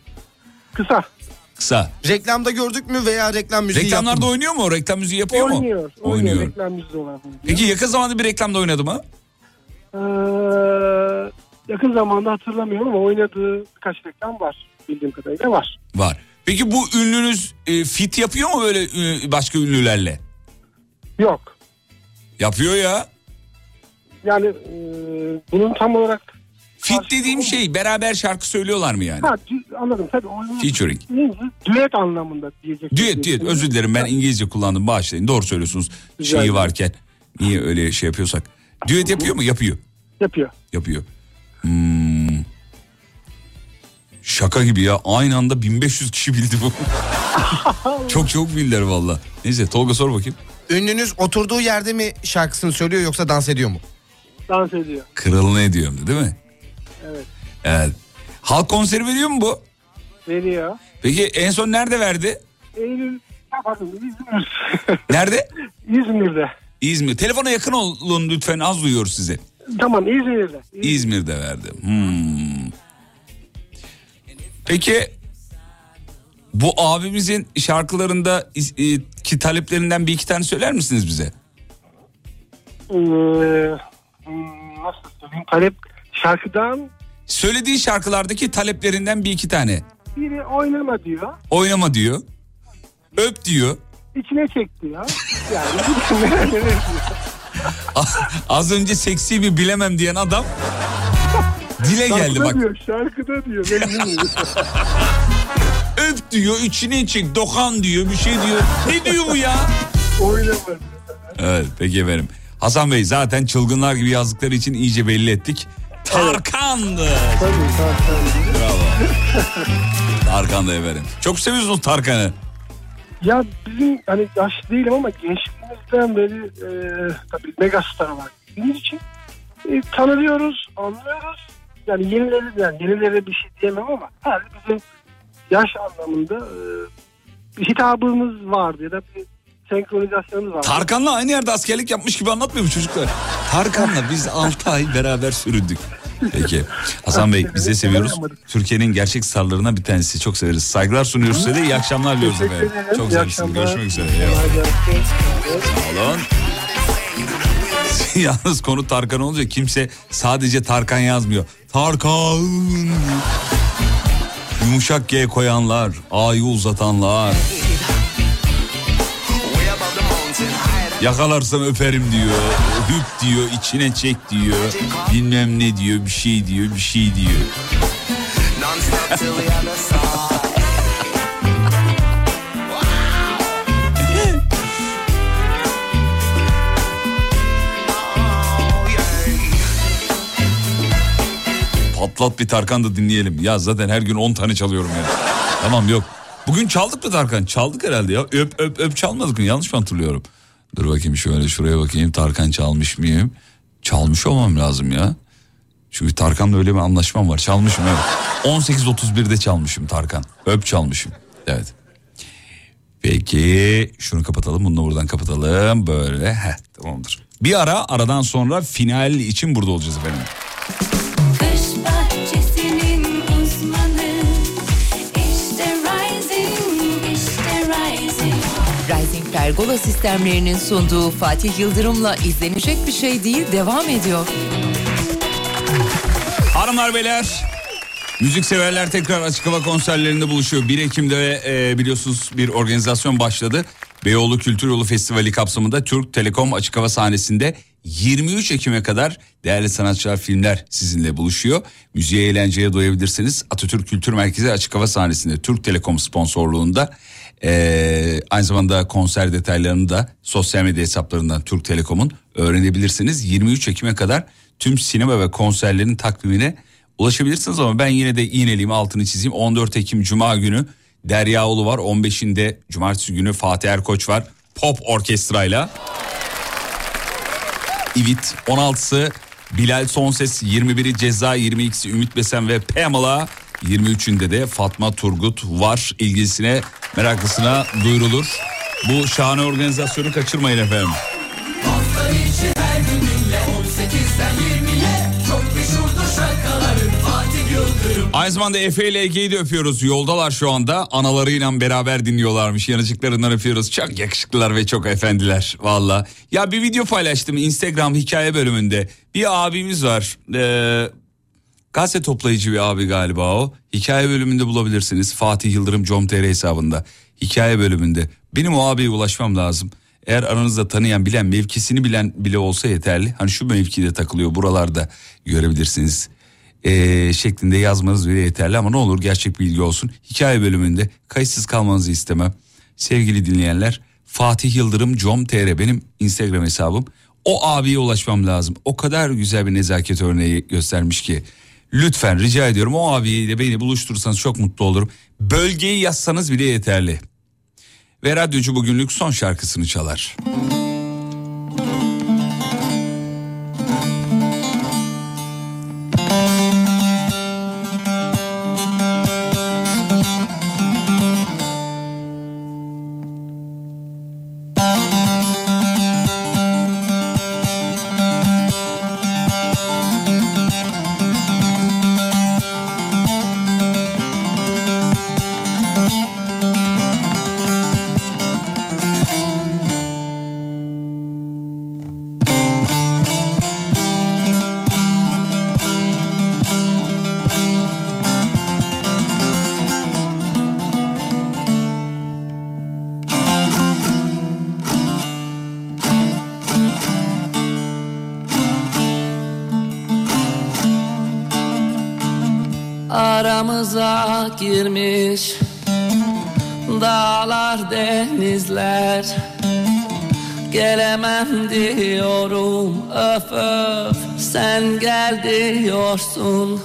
Kısa. Kısa. Reklamda gördük mü veya reklam müziği Reklamlarda yaptı mı? oynuyor mu? Reklam müziği yapıyor mu? Oynuyor. Oynuyor. Oynuyor. Reklam yüzü olan. Peki yakın zamanda bir reklamda oynadı mı? Ee, yakın zamanda hatırlamıyorum ama oynadığı birkaç reklam var. Bildiğim kadarıyla var. Var. Peki bu ünlünüz e, fit yapıyor mu böyle e, başka ünlülerle? Yok. Yapıyor ya. Yani e, bunun tam olarak Fit dediğim şey beraber şarkı söylüyorlar mı yani? ha, dü- anladım tabii. Oyunu Featuring. düet anlamında diyecek. Düet düet özür dilerim ben İngilizce kullandım bağışlayın doğru söylüyorsunuz şeyi varken niye öyle şey yapıyorsak. Düet yapıyor mu? Yapıyor. Yapıyor. Yapıyor. Hmm. Şaka gibi ya aynı anda 1500 kişi bildi bu. [LAUGHS] çok çok bildiler valla. Neyse Tolga sor bakayım. Ünlünüz oturduğu yerde mi şarkısını söylüyor yoksa dans ediyor mu? Dans ediyor. Kralını ediyorum değil mi? Evet. Evet. Halk konseri veriyor mu bu? Veriyor. Peki en son nerede verdi? Eylül pardon İzmir. Nerede? [LAUGHS] İzmir'de. İzmir. Telefona yakın olun lütfen az duyuyoruz sizi. Tamam İzmir'de. İzmir'de verdi. Hmm. Peki bu abimizin şarkılarında e, ki taleplerinden bir iki tane söyler misiniz bize? Ee, hmm, nasıl söyleyeyim? Talep şarkıdan Söylediği şarkılardaki taleplerinden bir iki tane. biri oynama diyor. Oynama diyor. Öp diyor. İçine çek diyor. Yani. [LAUGHS] Az önce seksi bir bilemem diyen adam dile geldi bak. diyor, şarkıda diyor. [LAUGHS] Öp diyor, içine çek, dokan diyor, bir şey diyor. Ne diyor bu ya? Oynama. Evet peki efendim. Hasan Bey zaten çılgınlar gibi yazdıkları için iyice belli ettik. Tarkan'dı. Bravo. [LAUGHS] Tarkan'dı efendim. Çok seviyorsunuz Tarkan'ı. Ya bizim hani yaş değilim ama gençliğimizden beri e, tabii megastar var. Bizim için e, tanıyoruz, anlıyoruz. Yani yenileri yani yenilere bir şey diyemem ama her bizim yaş anlamında e, hitabımız vardı ya da bir senkronizasyonumuz vardı. Tarkan'la aynı yerde askerlik yapmış gibi anlatmıyor mu çocuklar? Tarkan'la biz 6 ay beraber süründük. Peki. Hasan Bey biz de seviyoruz. Türkiye'nin gerçek starlarından bir tanesi. Çok severiz. Saygılar sunuyoruz size de iyi akşamlar diliyoruz efendim. Çok güzelsiniz. Görüşmek üzere. Sağ olun. [LAUGHS] Yalnız konu Tarkan olunca kimse sadece Tarkan yazmıyor. Tarkan. Yumuşak G koyanlar, A'yı uzatanlar. Yakalarsam öperim diyor. Hüp diyor, içine çek diyor. Bilmem ne diyor, bir şey diyor, bir şey diyor. Patlat bir Tarkan da dinleyelim. Ya zaten her gün 10 tane çalıyorum ya. tamam yok. Bugün çaldık mı Tarkan? Çaldık herhalde ya. Öp öp öp çalmadık mı? Yanlış mı hatırlıyorum? Dur bakayım şöyle şuraya bakayım. Tarkan çalmış mıyım? Çalmış olmam lazım ya. Çünkü Tarkan'la öyle bir anlaşmam var. Çalmışım evet. 18.31'de çalmışım Tarkan. Öp çalmışım. Evet. Peki şunu kapatalım bunu da buradan kapatalım. Böyle heh, tamamdır. Bir ara aradan sonra final için burada olacağız efendim. Pergola sistemlerinin sunduğu Fatih Yıldırım'la izlenecek bir şey değil devam ediyor. Hanımlar beyler müzik severler tekrar açık hava konserlerinde buluşuyor. 1 Ekim'de e, biliyorsunuz bir organizasyon başladı. Beyoğlu Kültür Yolu Festivali kapsamında Türk Telekom açık hava sahnesinde 23 Ekim'e kadar değerli sanatçılar filmler sizinle buluşuyor. Müziğe eğlenceye doyabilirsiniz. Atatürk Kültür Merkezi açık hava sahnesinde Türk Telekom sponsorluğunda e, aynı zamanda konser detaylarını da sosyal medya hesaplarından Türk Telekom'un öğrenebilirsiniz. 23 Ekim'e kadar tüm sinema ve konserlerin takvimine ulaşabilirsiniz ama ben yine de iğneleyeyim altını çizeyim. 14 Ekim Cuma günü Derya Ulu var. 15'inde Cumartesi günü Fatih Erkoç var. Pop orkestrayla. İvit 16'sı Bilal Sonses 21'i Ceza 22'si Ümit Besen ve Pamela 23'ünde de Fatma Turgut var. İlgisine meraklısına duyurulur. Bu şahane organizasyonu kaçırmayın efendim. Hafta içi her gününle 18'den 20'ye Çok meşhurdur şarkıların Fatih Yıldırım Aynı zamanda Efe ile Ege'yi de öpüyoruz. Yoldalar şu anda. Analarıyla beraber dinliyorlarmış. Yanıcıklarından öpüyoruz. Çok yakışıklılar ve çok efendiler. Valla. Ya bir video paylaştım Instagram hikaye bölümünde. Bir abimiz var. Ee, gazete toplayıcı bir abi galiba o. Hikaye bölümünde bulabilirsiniz. Fatih Yıldırım com.tr hesabında. Hikaye bölümünde. Benim o abiye ulaşmam lazım. Eğer aranızda tanıyan bilen mevkisini bilen bile olsa yeterli. Hani şu mevkide takılıyor buralarda görebilirsiniz. Ee, şeklinde yazmanız bile yeterli ama ne olur gerçek bilgi olsun. Hikaye bölümünde kayıtsız kalmanızı istemem. Sevgili dinleyenler Fatih Yıldırım com.tr benim Instagram hesabım. O abiye ulaşmam lazım. O kadar güzel bir nezaket örneği göstermiş ki. Lütfen rica ediyorum o abiyle beni buluşturursanız çok mutlu olurum. Bölgeyi yazsanız bile yeterli. Ve radyocu bugünlük son şarkısını çalar. Aramıza diyorum öf öf Sen gel diyorsun.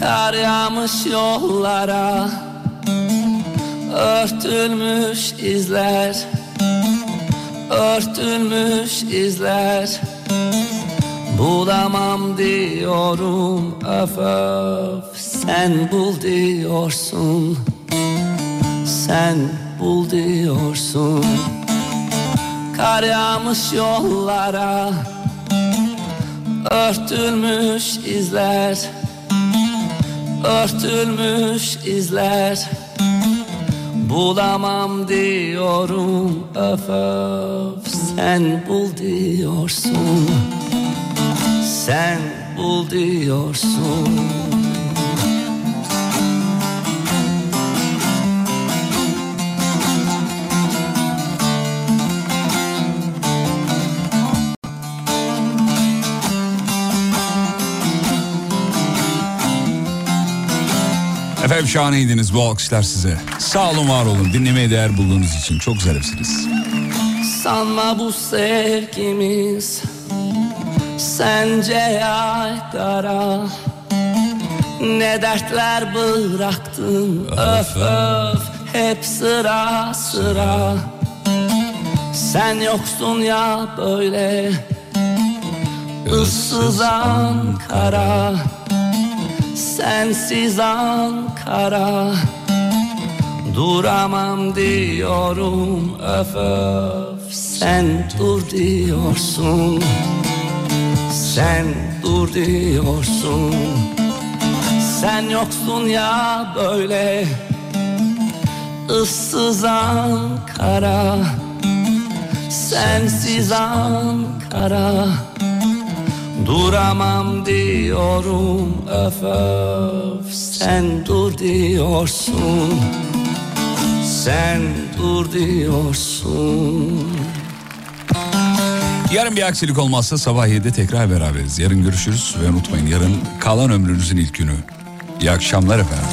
Kar yağmış yollara Örtülmüş izler Örtülmüş izler. Bulamam diyorum öf öf Sen bul diyorsun. Sen bul diyorsun Kar yağmış yollara. Örtülmüş izler Örtülmüş izler. Bulamam diyorum öf öf Sen bul diyorsun. Sen bul diyorsun Efendim şahaneydiniz bu alkışlar size. Sağ olun var olun. Dinlemeye değer bulduğunuz için çok zarifsiniz. Sanma bu sevgimiz Sence yaygara Ne dertler bıraktın? Öf öf Hep sıra sıra. Sen yoksun ya böyle. Issız Ankara Sensiz Ankara. Duramam diyorum öf öf Sen dur diyorsun. Sen dur diyorsun. Sen yoksun ya böyle. Issız Ankara. Sensiz Ankara Duramam diyorum öf öf Sen dur diyorsun Sen dur diyorsun Yarın bir aksilik olmazsa sabah 7'de tekrar beraberiz. Yarın görüşürüz ve unutmayın yarın kalan ömrünüzün ilk günü. İyi akşamlar efendim.